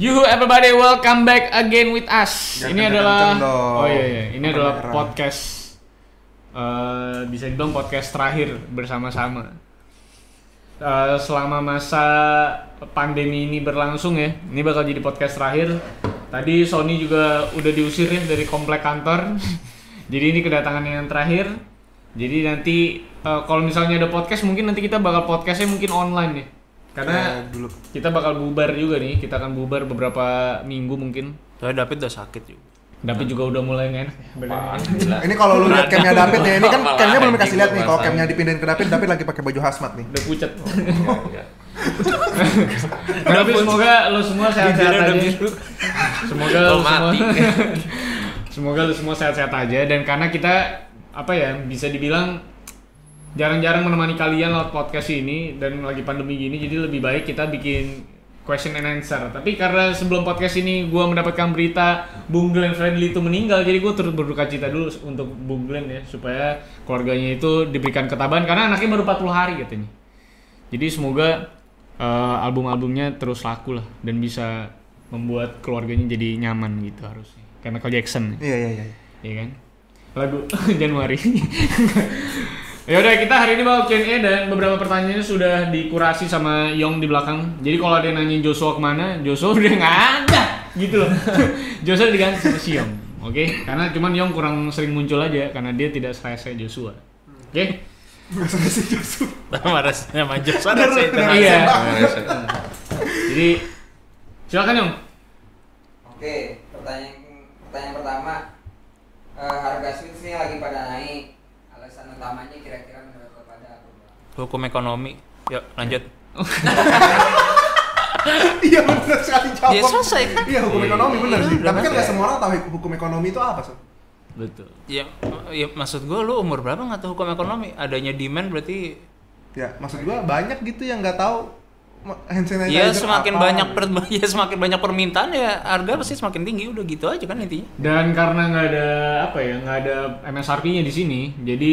You everybody welcome back again with us. Jangan ini adalah. Oh iya iya, ini Apa adalah merah? podcast eh bisa dibilang podcast terakhir bersama-sama. Eh, selama masa pandemi ini berlangsung ya, ini bakal jadi podcast terakhir. Tadi Sony juga udah diusir ya dari komplek kantor. jadi ini kedatangan yang terakhir. Jadi nanti eh, kalau misalnya ada podcast mungkin nanti kita bakal podcastnya mungkin online ya. Karena Kayak dulu. kita bakal bubar juga nih kita akan bubar beberapa minggu mungkin. Soalnya David udah sakit juga. tapi juga udah mulai nggak enak. Ya ini kalau lu lihat campnya David ya ini kan Malah campnya belum dikasih lihat nih kalau gua campnya dipindahin ke David David lagi pakai baju hazmat nih. Udah pucat Iya. tapi semoga lo semua sehat-sehat aja. semoga Oh, lo semua semoga lo semua sehat-sehat aja. Dan karena kita apa ya bisa dibilang jarang-jarang menemani kalian lewat podcast ini dan lagi pandemi gini jadi lebih baik kita bikin question and answer. Tapi karena sebelum podcast ini gua mendapatkan berita Bung Glenn Friendly itu meninggal jadi gue turut berduka cita dulu untuk Bung Glenn ya supaya keluarganya itu diberikan ketabahan karena anaknya baru 40 hari katanya. Jadi semoga eh, album-albumnya terus laku lah dan bisa membuat keluarganya jadi nyaman gitu harusnya. Karena Michael Jackson. Iya iya iya. Ya kan? Lagu Januari ya udah kita hari ini bawa Q&A dan beberapa pertanyaannya sudah dikurasi sama Yong di belakang. Jadi kalau ada yang nanyain Joshua ke mana Joshua udah nggak ada gitu loh. Joshua diganti sama si Yong oke? Karena cuman Yong kurang sering muncul aja karena dia tidak serese Joshua oke? Marasnya manja sana sih. iya. Jadi silakan Yong. Oke, pertanyaan pertanyaan pertama, Eh, harga Switch ini lagi pada naik. Alasan utamanya kira-kira menurut lo pada? Hukum ekonomi. Yuk lanjut. iya benar sekali jawab Ya, selesai kan? iya hukum ekonomi benar sih udah tapi kan nggak semua orang tahu hukum ekonomi itu apa Sob? betul Ya, ya maksud gue lu umur berapa nggak tahu hukum ekonomi? Adanya demand berarti ya maksud gua banyak gitu yang nggak tahu hand sanitizer ya semakin apa, banyak per, ya semakin banyak permintaan ya harga pasti semakin tinggi udah gitu aja kan intinya. Dan karena nggak ada apa ya, nggak ada MSRP-nya di sini, jadi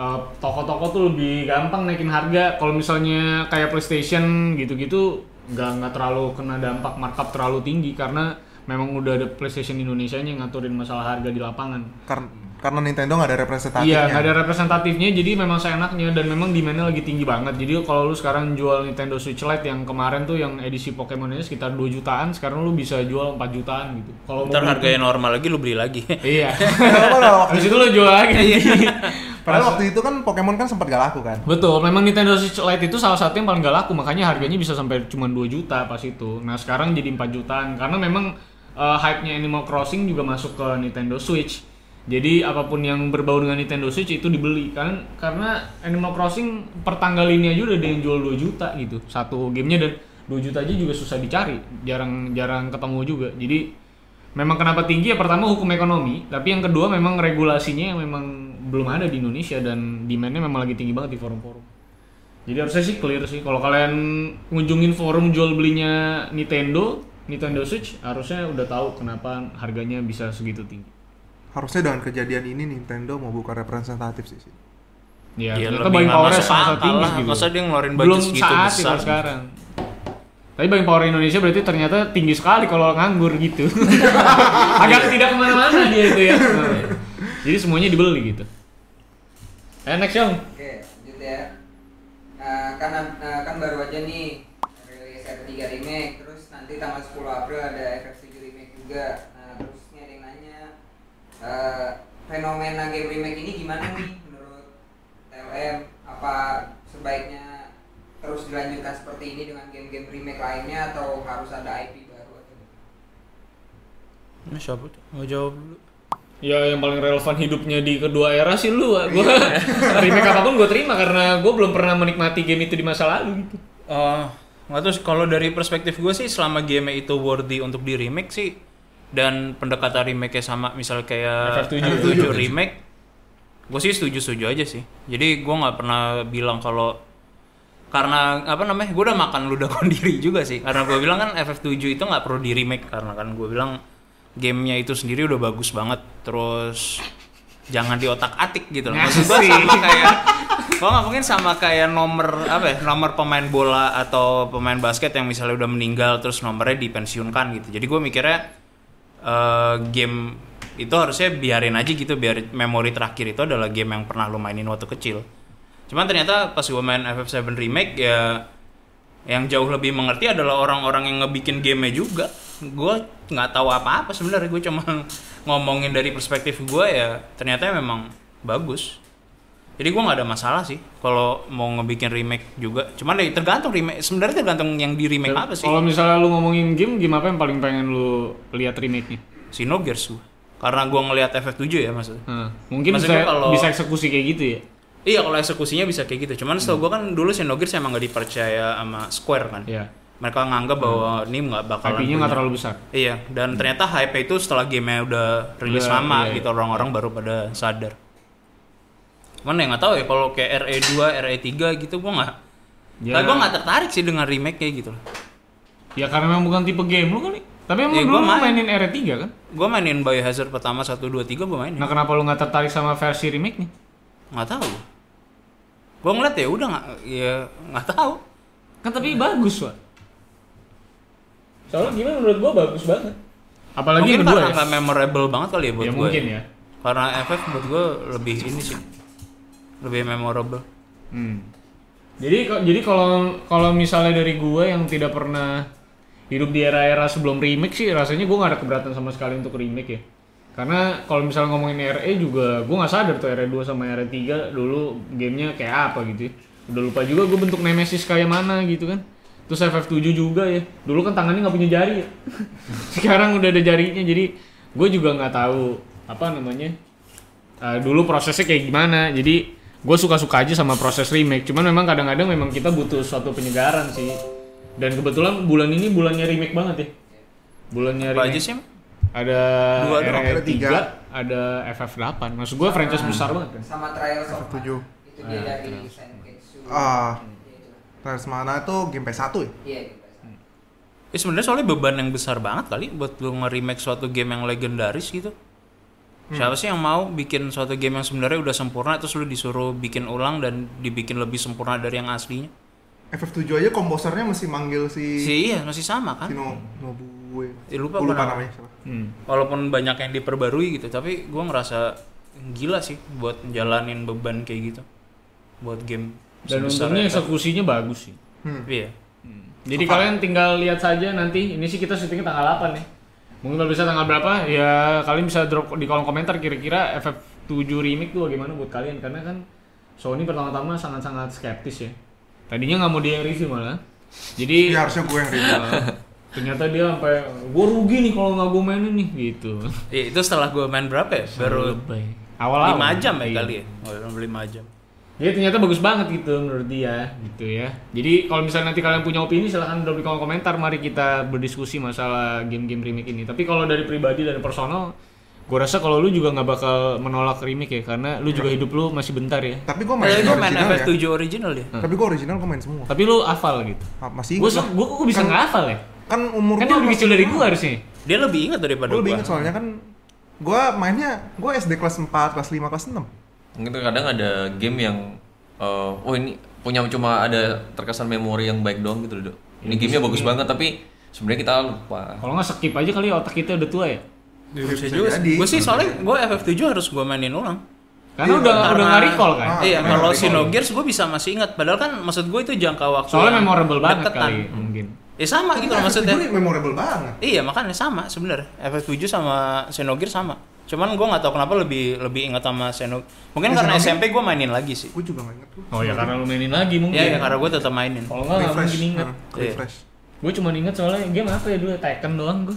eh, toko-toko tuh lebih gampang naikin harga. Kalau misalnya kayak PlayStation gitu-gitu, nggak nggak terlalu kena dampak markup terlalu tinggi karena memang udah ada PlayStation Indonesia yang ngaturin masalah harga di lapangan. karena karena Nintendo nggak ada representatifnya Iya, nggak ada representatifnya, jadi memang seenaknya dan memang demandnya lagi tinggi banget. Jadi kalau lu sekarang jual Nintendo Switch Lite yang kemarin tuh yang edisi Pokemon-nya sekitar 2 jutaan, sekarang lu bisa jual 4 jutaan gitu. Kalau mau harganya normal lagi lu beli lagi. Iya. Habis itu lo jual lagi. Padahal waktu itu kan Pokemon kan sempat gak laku kan Betul, memang Nintendo Switch Lite itu salah satu yang paling gak laku, makanya harganya bisa sampai cuma 2 juta pas itu. Nah, sekarang jadi 4 jutaan karena memang eh, hype-nya Animal Crossing juga masuk ke Nintendo Switch. Jadi apa pun yang berbau dengan Nintendo Switch itu dibeli. Kan karena Animal Crossing per tanggal ini aja udah ada yang jual 2 juta gitu. Satu gamenya dan 2 juta aja juga susah dicari, jarang-jarang ketemu juga. Jadi memang kenapa tinggi? Ya pertama hukum ekonomi. Tapi yang kedua memang regulasinya yang memang belum ada di Indonesia dan demandnya memang lagi tinggi banget di forum-forum. Jadi harusnya sih clear sih. Kalau kalian ngunjungin forum jual belinya Nintendo Nintendo Switch harusnya udah tahu kenapa harganya bisa segitu tinggi harusnya dengan kejadian ini Nintendo mau buka representatif sih ya Ya, ternyata lebih buying masuk sangat tinggi lah. gitu Masa dia ngeluarin budget belum segitu saat besar? sekarang tapi buying power Indonesia berarti ternyata tinggi sekali kalau nganggur gitu agak tidak ke mana-mana dia itu ya jadi semuanya dibeli gitu eh next Yong Oke, lanjut ya. Eh, kan eh, kan baru aja nih rilis FF3 remake, terus nanti tanggal 10 April ada FF7 remake juga. Nah, terus ini ada yang nanya eh, fenomena game remake ini gimana nih menurut TLM? Apa sebaiknya terus dilanjutkan seperti ini dengan game-game remake lainnya atau harus ada IP baru atau Ini siapa tuh? Nggak jawab dulu. Ya yang paling relevan hidupnya di kedua era sih lu. Gua remake apa pun gue terima karena gue belum pernah menikmati game itu di masa lalu gitu. Oh, nggak tahu sih, kalau dari perspektif gue sih selama game itu worthy untuk di remake sih dan pendekatan remake sama misal kayak FF7. FF7 remake gue sih setuju setuju aja sih jadi gue nggak pernah bilang kalau karena apa namanya gue udah makan ludah kondiri juga sih karena gue bilang kan FF7 itu nggak perlu di remake karena kan gue bilang gamenya itu sendiri udah bagus banget terus jangan di otak atik gitu loh maksud gue Ngasih. sama kayak Kalau nggak mungkin sama kayak nomor apa ya, nomor pemain bola atau pemain basket yang misalnya udah meninggal terus nomornya dipensiunkan gitu. Jadi gue mikirnya eh, game itu harusnya biarin aja gitu, biar memori terakhir itu adalah game yang pernah lo mainin waktu kecil. Cuman ternyata pas gue main FF7 remake ya yang jauh lebih mengerti adalah orang-orang yang ngebikin gamenya juga. Gue nggak tahu apa-apa sebenarnya, gue cuma ngomongin dari perspektif gue ya ternyata memang bagus. Jadi gue nggak ada masalah sih kalau mau ngebikin remake juga. Cuman deh tergantung remake. Sebenarnya tergantung yang di remake apa sih. Kalau misalnya lu ngomongin game, game apa yang paling pengen lu lihat remake-nya? Xenogears gue. Karena gue ngelihat FF7 ya maksudnya. Nah, mungkin Maksud bisa kalau- bisa eksekusi kayak gitu ya. Iya kalau eksekusinya bisa kayak gitu. Cuman setahu gue kan dulu Xenogears emang nggak dipercaya sama Square kan. Iya. Mereka nganggap bahwa ini nggak bakalan IP-nya punya. nggak terlalu besar. Iya, dan ternyata hype itu setelah gamenya udah rilis Udah, lama iya, gitu orang-orang baru pada sadar. Cuman ya nggak tahu ya kalau kayak RE2, RE3 gitu gua nggak. Ya. Nah, gua nggak tertarik sih dengan remake kayak gitu. Ya karena memang bukan tipe game lu kali. Tapi emang Ya, dulu main. mainin RE3 kan? Gua mainin Biohazard pertama 1 2 3 gua mainin. Nah kenapa lu nggak tertarik sama versi remake nih? Nggak tahu. Gua ngeliat ya udah nggak ya nggak tahu. Kan tapi bagus, Wak. Soalnya gimana menurut gua bagus banget. Apalagi mungkin yang kedua karena ya. memorable banget kali ya buat Ya gua. mungkin ya. Karena FF buat gua lebih ini sih. Lebih memorable. Hmm. Jadi jadi kalau kalau misalnya dari gua yang tidak pernah hidup di era-era sebelum remake sih rasanya gua nggak ada keberatan sama sekali untuk remake ya. Karena kalau misalnya ngomongin RE juga gua nggak sadar tuh RE2 sama RE3 dulu gamenya kayak apa gitu. ya. Udah lupa juga gua bentuk Nemesis kayak mana gitu kan. Terus FF7 juga ya. Dulu kan tangannya nggak punya jari ya. Sekarang udah ada jarinya jadi gue juga nggak tahu apa namanya. Uh, dulu prosesnya kayak gimana. Jadi gue suka-suka aja sama proses remake. Cuman memang kadang-kadang memang kita butuh suatu penyegaran sih. Dan kebetulan bulan ini bulannya remake banget ya. Bulannya Apa remake. aja sih? Ada Dua doang, RE3, tiga. ada FF8. Maksud gue franchise besar banget kan. sama Trials of FF7. Mana. itu dia Ah, dari Senketsu Ah. Ya, itu. Trials mana tuh game PS1 ya? iya itu. Ya sebenarnya soalnya beban yang besar banget kali buat lu nge-remake suatu game yang legendaris gitu. Siapa sih yang mau bikin suatu game yang sebenarnya udah sempurna terus lu disuruh bikin ulang dan dibikin lebih sempurna dari yang aslinya? FF7 aja komposernya masih manggil si Si iya masih sama kan? si No, Nobue. Ya, lupa Gua lupa namanya siapa. Hmm. Walaupun banyak yang diperbarui gitu, tapi gua ngerasa gila sih buat jalanin beban kayak gitu. Buat game Dan untungnya eksekusinya bagus sih. Hmm. Iya. Jadi kalian tinggal lihat saja nanti. Ini sih kita syutingnya tanggal 8 nih. Mungkin kalau bisa tanggal berapa ya kalian bisa drop di kolom komentar kira-kira FF7 remake tuh bagaimana buat kalian karena kan Sony pertama-tama sangat-sangat skeptis ya. Tadinya nggak mau dia yang review malah. Jadi Ya harusnya gue yang review. uh, ternyata dia sampai gue rugi nih kalau nggak gue mainin nih gitu. Iya, itu setelah gua main berapa ya? Baru lebay. Awal-awal 5 jam ya Iya. kali ya? Oh, 5 jam. Jadi ternyata bagus banget gitu menurut dia gitu ya. Jadi kalau misalnya nanti kalian punya opini silahkan drop di kolom komentar. Mari kita berdiskusi masalah game-game remake ini. Tapi kalau dari pribadi dan personal, gue rasa kalau lu juga nggak bakal menolak remake ya karena lu juga hidup lu masih bentar ya. Tapi gue main gue main original ya. FF7 original dia. Tapi gue original gue main semua. Tapi lu hafal gitu. Ah, Masih Gue gue kok bisa Kan- nggak hafal ya? Kan umur Kan gua dia lebih kecil dari gue harusnya. Dia lebih ingat daripada Gue lebih ingat soalnya kan gue mainnya gue SD kelas 4, kelas 5, kelas 6. Mungkin kadang ada game yang eh, oh ini punya cuma ada terkesan memori yang baik doang gitu loh. Dok. Ini gamenya bagus banget tapi sebenarnya kita lupa. Kalau nggak skip aja kali otak kita udah tua ya. Bisa juga jadi. Gue sih soalnya gue FF7 harus gue mainin ulang. Karena Iya, udah karena- udah nggak recall kan. Ah, iya, kalau. Xenogears gue bisa masih ingat. Padahal kan maksud gue itu jangka waktu Soalnya yang memorable banget deketan. kali mungkin. Ya sama gitu loh maksudnya. Itu memorable banget. Iya makanya sama sebenarnya. FF7 sama Xenogears sama. Cuman gue nggak tahu kenapa lebih lebih ingat sama Xenogears. Mungkin Ya, karena SMP gue mainin lagi sih. Gue juga gak inget tuh. Oh ya karena lu mainin lagi mungkin. Iya, ya, karena gue tetap mainin. Kalau nggak nggak mungkin inget. Nah, Iya. refresh. Gue cuma inget soalnya game apa ya dulu Tekken doang gue.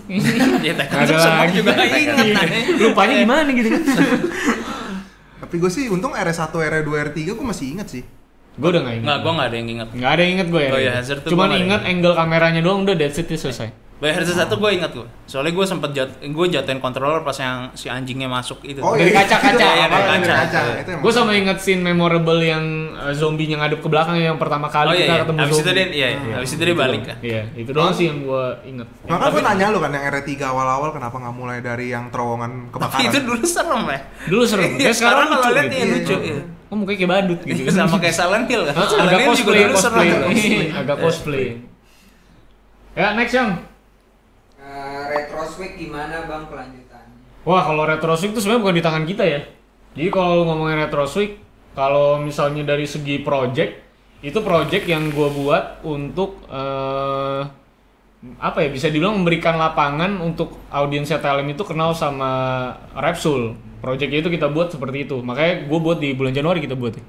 Ya, Tekken Ada semua lagi juga nggak ingat. Lupanya gimana gitu kan? Tapi gue sih untung R1, R2, R3 gue masih inget sih. gue udah gak inget. Nggak, gue nggak ada yang ingat. Nggak ada yang inget gue ya. Oh iya, Hazard tuh Cuman nggak inget angle kameranya doang udah that's it selesai. Biohazard satu gue ingat gue. Soalnya gue sempet jat, gue jatuhin controller pas yang si anjingnya masuk itu. Oh, Dari iya, kaca-kaca. itu Iya, dari kaca. Itu emang. Gue sama inget scene memorable yang uh, zombinya ngadep ke belakang yang pertama kali oh iya, kita iya. ketemu Abis itu zombie. dia, iya, iya. Abis itu dia Itu balik kan. Iya, itu doang sih yang gue inget. Maka gue nanya lu kan yang R3 awal-awal kenapa nggak mulai dari yang terowongan Tapi kebakaran? itu dulu serem ya. Dulu serem. Iya, Ya sekarang kalau lucu lihat gitu. iya Iya. lucu. Iya. oh mukanya kayak badut gitu sama kayak Silent Hill kan. Silent agak Hill juga cosplay, dulu cosplay. tuh. agak cosplay. Ya, next yang. Retrosweek gimana bang kelanjutannya? Wah, kalau Retrosweek itu sebenarnya bukan di tangan kita ya. Jadi kalau ngomongin Retrosweek, kalau misalnya dari segi project, itu project yang gue buat untuk eh, apa ya bisa dibilang memberikan lapangan untuk audiensnya TLM itu kenal sama Repsul. Project itu kita buat seperti itu. Makanya gue buat di bulan Januari kita buat ya.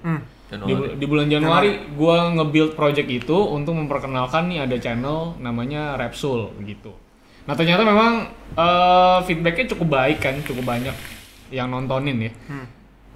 Di, Januari. di bulan Januari gue nge-build project itu untuk memperkenalkan nih ada channel namanya Repsul gitu. Nah ternyata memang eh, feedbacknya cukup baik kan, cukup banyak yang nontonin ya.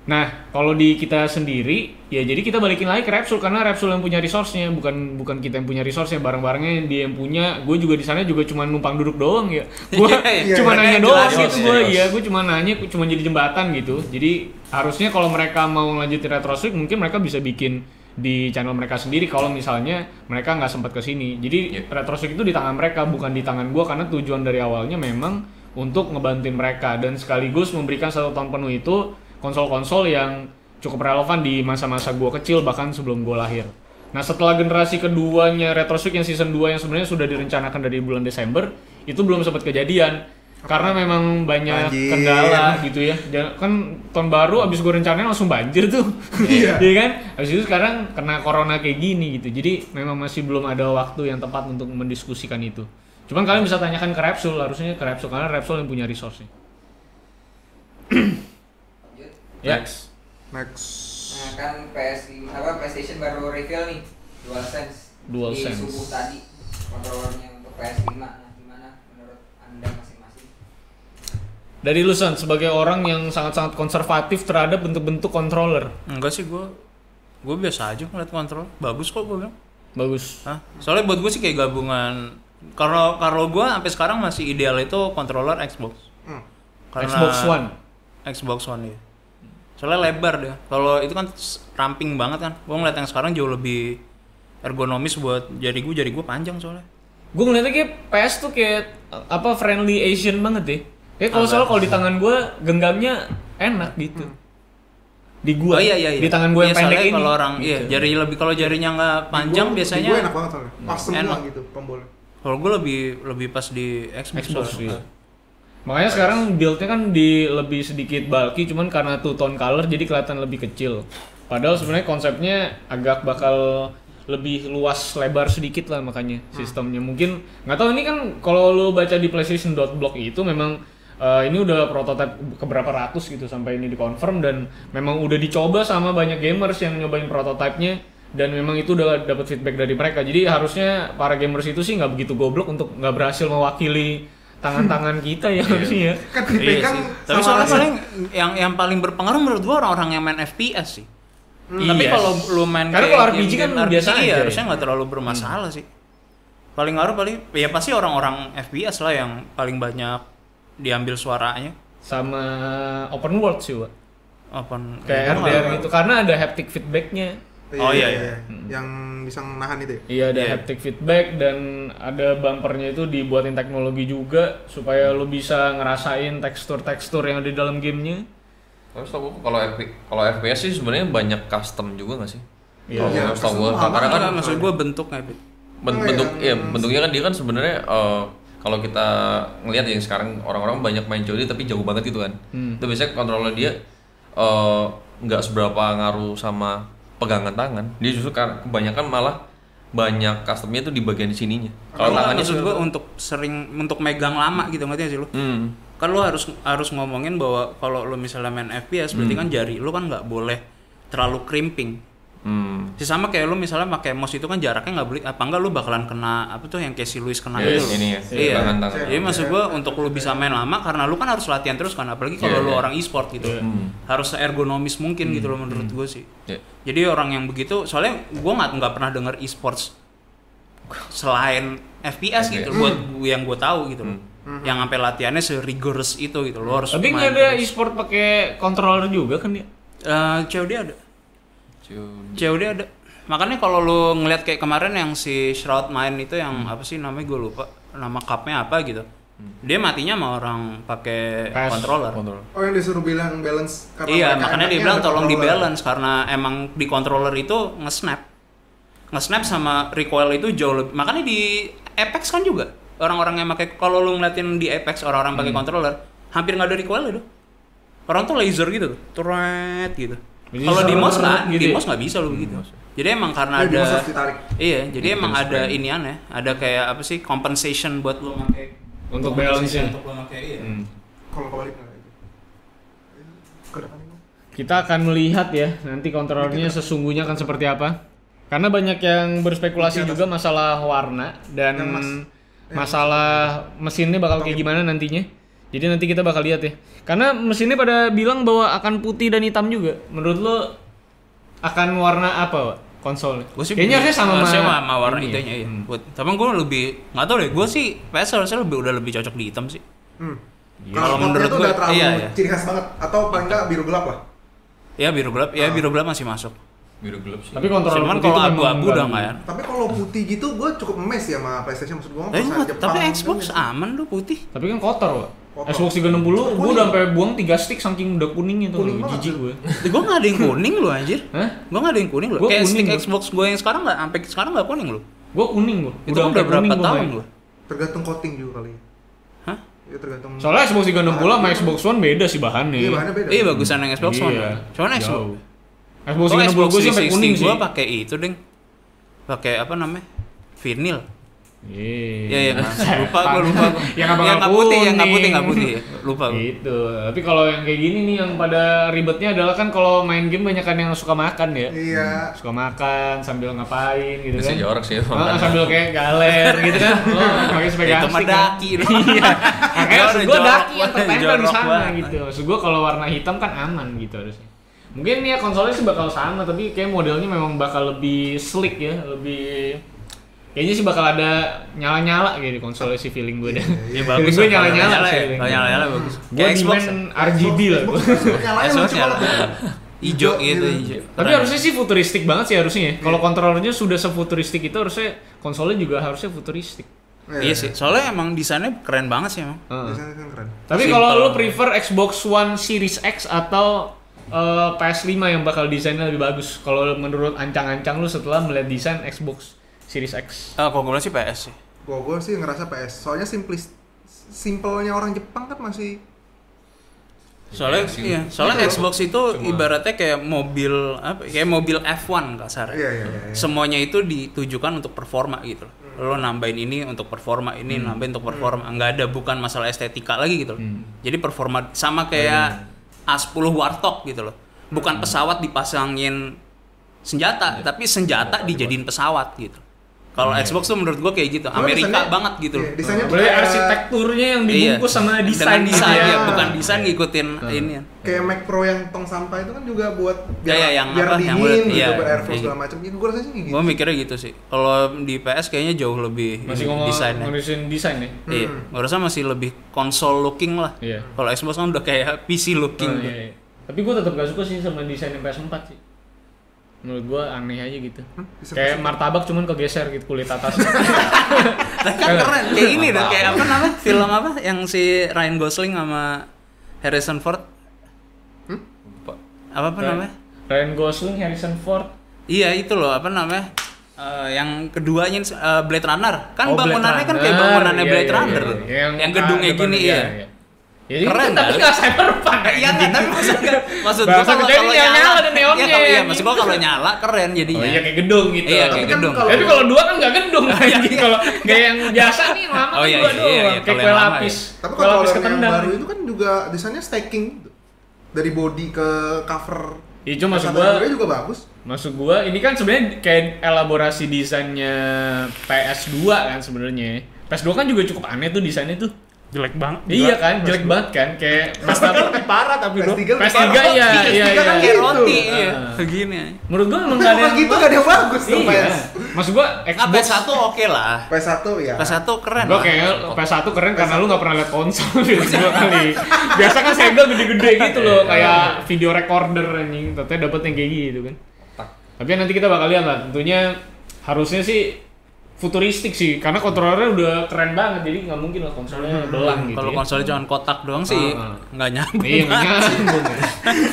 Nah kalau di kita sendiri ya jadi kita balikin lagi ke Repsul karena Repsul yang punya resource-nya bukan bukan kita yang punya resource-nya barang-barangnya dia yang punya. Gue juga di sana juga cuma numpang duduk doang ya. Gue Iya, cuma iya, nanya iya, doang jelas, gitu jelas. gue iya gue cuma nanya cuma jadi jembatan gitu jadi harusnya kalau mereka mau lanjutin retrosweek mungkin mereka bisa bikin di channel mereka sendiri kalau misalnya mereka nggak sempat ke sini. Jadi Iya. retrosweek itu di tangan mereka bukan di tangan gue karena tujuan dari awalnya memang untuk ngebantuin mereka. Dan sekaligus memberikan satu tahun penuh itu konsol-konsol yang cukup relevan di masa-masa gue kecil bahkan sebelum gue lahir. Nah setelah generasi keduanya Retrosweek yang season 2 yang sebenarnya sudah direncanakan dari bulan Desember itu belum sempat kejadian karena memang banyak Anjir. kendala gitu ya. Dan kan tahun baru abis gue rencanain langsung banjir tuh, Iya. Iya kan? Abis itu sekarang kena corona kayak gini gitu. Jadi memang masih belum ada waktu yang tepat untuk mendiskusikan itu. Cuman kalian bisa tanyakan ke Repsul, harusnya ke Repsul karena Repsul yang punya resource-nya. Lanjut. Ya. Next. Next. Nah kan PS5 apa PlayStation baru reveal nih DualSense DualSense. di subuh tadi kontrolernya untuk PS5. Nah gimana menurut anda masing-masing? Dari lu Son, sebagai orang yang sangat-sangat konservatif terhadap bentuk-bentuk controller. Enggak sih gue gue biasa aja ngeliat kontrol bagus kok gue bilang Bagus. Hah? soalnya buat gue sih kayak gabungan kalau kalau gue sampai sekarang masih ideal itu controller Xbox Hmm. Xbox One. Xbox One ya soalnya lebar dia kalau itu kan ramping banget kan gue ngeliat yang sekarang jauh lebih ergonomis buat jari gue jari gue panjang soalnya Gue ngeliatnya kayak PS tuh kayak apa friendly Asian banget ya. Kayak kalau Agak. soal kalau di tangan gue genggamnya enak gitu. Di gua, oh iya iya, iya. di tangan gue yang Iya, pendek soalnya ini. kalau orang iya Gitu. jari lebih kalau jarinya nggak panjang Di gua- biasanya di gua enak banget soalnya. Pas semua Enak. gitu tombolnya. kalau gue lebih lebih pas di Xbox, Xbox soalnya. iya. Makanya sekarang build-nya kan di lebih sedikit bulky cuman karena two tone color jadi kelihatan lebih kecil. Padahal sebenarnya konsepnya agak bakal lebih luas lebar sedikit lah makanya sistemnya. Mungkin nggak tahu ini kan kalau lu baca di PlayStation.blog itu memang eh, ini udah prototipe keberapa ratus gitu sampai ini dikonfirm dan memang udah dicoba sama banyak gamers yang nyobain prototipenya dan memang itu udah dapat feedback dari mereka. Jadi harusnya para gamers itu sih nggak begitu goblok untuk nggak berhasil mewakili tangan-tangan kita ya harusnya. Kan Iya dipegang. Tapi soalnya paling yang yang paling berpengaruh menurut gua orang-orang yang main FPS sih. Tapi Iya. kalau lu main Karena kayak kalau RPG kan game-game biasa iya, aja ya. harusnya nggak terlalu bermasalah sih. Paling ngaruh paling ya pasti orang-orang FPS lah yang paling banyak diambil suaranya. sama open world sih, Wak. Apa Kayak RDR gitu karena ada haptic feedbacknya. Oh, iya, iya. Yang bisa nahan itu ya. Iya ada Iya. haptic feedback dan ada bumpernya itu dibuatin teknologi juga supaya lu bisa ngerasain tekstur-tekstur yang ada di dalam gamenya. Tapi setahu kalau RP, kalau FPS sih sebenarnya banyak custom juga nggak sih? Iya. Kalau Iya, setahu custom karena kan Nggak, maksud gua bentuknya Oh, bentuk yang- iya, bentuknya kan dia kan sebenarnya eh, kalau kita ngelihat yang sekarang orang-orang banyak main COD tapi jauh banget gitu kan. Hmm. Itu biasanya kontrolnya dia eh, nggak seberapa ngaruh sama pegangan tangan. Dia justru kan kebanyakan malah banyak customnya tuh di bagian sininya. Kalau tangannya maksud gua untuk sering untuk megang lama gitu ngerti sih lu? Hmm. Kan lu harus harus ngomongin bahwa kalau lu misalnya main FPS berarti kan jari lu kan nggak boleh terlalu crimping. Hmm. Si sama kayak lu misalnya pakai mouse itu kan jaraknya nggak boleh apa enggak lu bakalan kena apa tuh yang kayak si Luis kena Yes, itu ini ya, Iya. tangan. Jadi maksud gua untuk lu bisa main lama karena lu kan harus latihan terus kan apalagi kalau Iya, lu iya. orang e-sport gitu. Hmm. Harus ergonomis mungkin gitu loh menurut gua sih. Ya. Jadi orang yang begitu soalnya gua nggak nggak pernah denger e-sports selain FPS gitu FPS. buat yang gua tahu gitu loh. Hmm. Yang sampai latihannya se-rigorous itu gitu lo harus Tapi nggak ada e-sport pakai controller juga kan ya? Eh, COD ada. COD. COD ada. Makanya kalau lu ngeliat kayak kemarin yang si Shroud main itu yang apa sih namanya gue lupa nama cupnya apa gitu. Dia matinya sama orang pakai controller. Kontrol. Oh yang disuruh bilang balance karena Iya, makanya dia bilang tolong di controller. balance karena emang di controller itu nge-snap. Nge-snap sama recoil itu jauh lebih. Makanya di Apex kan juga orang-orang yang pakai kalau lu ngeliatin di Apex orang-orang Hmm. pakai controller hampir nggak ada recoil itu. Orang tuh laser gitu tuh, turet gitu. Kalau di mouse seret nggak, gitu di ya? mouse nggak bisa lu begitu. Jadi emang karena Iya, di ada. Iya, jadi Mungkin emang ada ini aneh, ada kayak apa sih compensation buat lu pakai Untuk balance-nya. Untuk pakai iya. Hmm. Kalau kebalik. Kita akan melihat ya nanti kontrolernya sesungguhnya akan seperti apa. Karena banyak yang berspekulasi juga masalah warna dan masalah mesinnya bakal kayak gimana nantinya. Jadi nanti kita bakal lihat ya. Karena mesinnya pada bilang bahwa akan putih dan hitam juga. Menurut lo akan warna apa, Pak? Konsolnya? Gue sih Kayaknya harusnya sama harusnya sama sama warna ini ya. hijaunya ya. Buat, tapi gue lebih nggak tahu deh. Gue sih PS harusnya lebih udah lebih cocok di hitam sih. Hmm. Iya. Kalau Kalau menurut gua, udah terlalu iya, iya. ciri khas banget atau paling nggak biru gelap lah. Ya biru gelap, ya biru gelap masih masuk. Biru gelap sih. Tapi kontrol Cuman kalau abu-abu udah ganggu. nggak ya. Tapi kalau putih gitu gue cukup emes ya sama PlayStation maksud gue. Enggak, tapi Xbox aman lu putih. Tapi kan kotor, Pak. Kotor. Xbox 360 gue udah sampai buang 3 stick saking udah kuning itu Kuning loh, jijik gue. gue nggak ada yang kuning lu anjir. Hah? Gue nggak ada yang kuning lu. Gua Kayak kuning, stick gua. Xbox gue yang sekarang nggak sampai sekarang nggak kuning lu. Gue kuning gue. Itu kan udah berapa tahun lu? Tergantung coating juga kali. Hah? Ya tergantung. Soalnya Xbox 360 sama Xbox One beda sih bahannya. Iya bahannya beda. Iya bagusan yang Xbox One. Iya, Cuman Xbox. Xbox Oh, 360 gue sih sampai kuning sih. Gue pakai itu deng. Pakai apa namanya? Vinyl. Iya. Iya iya. Lupa gue lupa. Yang bakal yang putih, yang nggak putih, nggak putih. Lupa. Gitu. Tapi kalau yang kayak gini nih yang pada ribetnya adalah kan kalau main game banyak kan yang suka makan ya. Iya. Suka makan sambil ngapain gitu Bisa kan. jorok sih emang. sambil kayak galer gitu kan. Oh, pakai sebagai Itu mah kan. daki. Iya. Makanya Itu maksud gue daki yang tertempel di sana banget. gitu. Maksud gue kalau warna hitam kan aman gitu harusnya. Mungkin ya konsolnya sih bakal sama tapi kayak modelnya memang bakal lebih slick ya, lebih Kayaknya sih bakal ada nyala-nyala gitu di konsolnya sih feeling gue deh. Iya feeling bagus. gue nyala-nyala nyala sih. ya. feeling Kalau gue. nyala-nyala bagus. Gue Xbox. demand RGB lah. Xbox nyala. Hijau gitu, gitu. hijau. Tapi harusnya sih futuristik banget sih harusnya ya. Kalau kontrolernya sudah sefuturistik itu harusnya konsolnya juga harusnya futuristik. Iya sih. Soalnya emang desainnya keren banget sih emang. Heeh. Biasanya kan keren. Tapi kalau lu prefer Xbox One Series X atau eh, PS5 yang bakal desainnya lebih bagus? Kalau menurut ancang-ancang lu setelah melihat desain Xbox Series X. Ah, kalau gue bilang sih PS sih. Gua gua sih ngerasa PS. Soalnya simplis simpelnya orang Jepang kan masih Soalnya sih. iya, soalnya Gitu loh. Xbox itu ibaratnya kayak mobil apa? Kayak mobil F1 kasar. Iya, iya, iya. Semuanya itu ditujukan untuk performa gitu loh. Lo nambahin ini untuk performa, ini nambahin untuk performa. Nggak ada bukan masalah estetika lagi gitu loh. Jadi performa sama kayak A10 Warthog gitu loh. Bukan pesawat dipasangin senjata, tapi senjata dijadiin pesawat gitu. Kalau Xbox tuh menurut gua kayak gitu, Cuma Amerika desainnya- banget gitu iya, loh. desainnya tuh kayak- arsitekturnya yang dibungkus Iya. sama desain Dengan gitu desain ya. ya, bukan desain ngikutin ini. kayak Mac Pro yang tong sampah itu kan juga buat biar, Ya, ya, yang biar apa, dingin yang buat- gitu, iya, biar airflow segala gitu. macam. Itu gua rasanya kayak gitu. Gue mikirnya gitu sih. Kalau di PS kayaknya jauh lebih Masih ngomong desainnya. ngurusin desain ya. Iya, gue rasa masih lebih konsol looking lah. Iya. Kalau Xbox kan udah kayak PC Oh, looking. iya, iya. Tapi gue tetap gak suka sih sama desain yang PS4 sih. Menurut gue aneh aja gitu. Bisa- Kayak martabak cuman kegeser gitu kulit atas. Tapi kan keren. Kayak ini dah, kayak apa namanya? Film apa yang si Ryan Gosling sama Harrison Ford? Lupa. Apa apa namanya? Ryan Gosling, Harrison Ford. Iya itu loh, apa namanya? Eh, yang keduanya eh, Blade Runner. Kan Oh, Blade bangunannya kan kayak Runner. bangunannya Iya, Blade iya, Runner. iya. tuh. Yang, Yang gedungnya depan gini iya. ya. iya. Ya, Keren itu, tapi nggak cyberpunk. Iya nggak, tapi maksud maksud gua Bahasa kalau yang nyala dan neonnya. Iya, iya, maksud gua kalau nyala keren Oh jadinya. iya kayak gedung gitu. Iya, Tapi kayak kan gedung. kalau- Tapi kalau dua kan nggak gedung Iya, lagi. iya. Kalau kayak yang biasa nih yang lama Oh, kan iya, dua iya, doang. iya, Kayak kue lapis. Tapi kalau lapis yang ketendang. baru itu kan juga desainnya stacking. Dari body ke cover. Iya, cuma maksud gua- gue juga bagus. Maksud gua ini kan sebenarnya kayak elaborasi desainnya PS2 kan sebenarnya. PS2 kan juga cukup aneh tuh desainnya tuh. Jelek banget. Iya kan, jelek banget kan kayak PS3 lebih parah tapi PS3 lebih PS3 parah. iya PS3 iya kan iya. kayak Kayak Gitu. roti, Ah. iya. Begini. Menurut gua emang nggak ada kalau yang gitu gak ada yang bagus tuh Iya. PS. Maksud gua Xbox PS1 oke lah. PS1 ya. PS1 keren Gua lah. kayak PS1 keren karena lu gak pernah lihat konsol gitu gua kali. Biasa kan Sega gede-gede gitu loh, kayak video recorder anjing. Ternyata dapet yang kayak gitu kan. Tapi nanti kita bakal lihat lah. Tentunya harusnya sih futuristik sih karena kontrolernya udah keren banget jadi nggak mungkin lah konsolnya belang gitu Kalau ya. konsolnya cuma kotak doang sih Ah, ah. nggak nyambung. Iya nggak nyambung.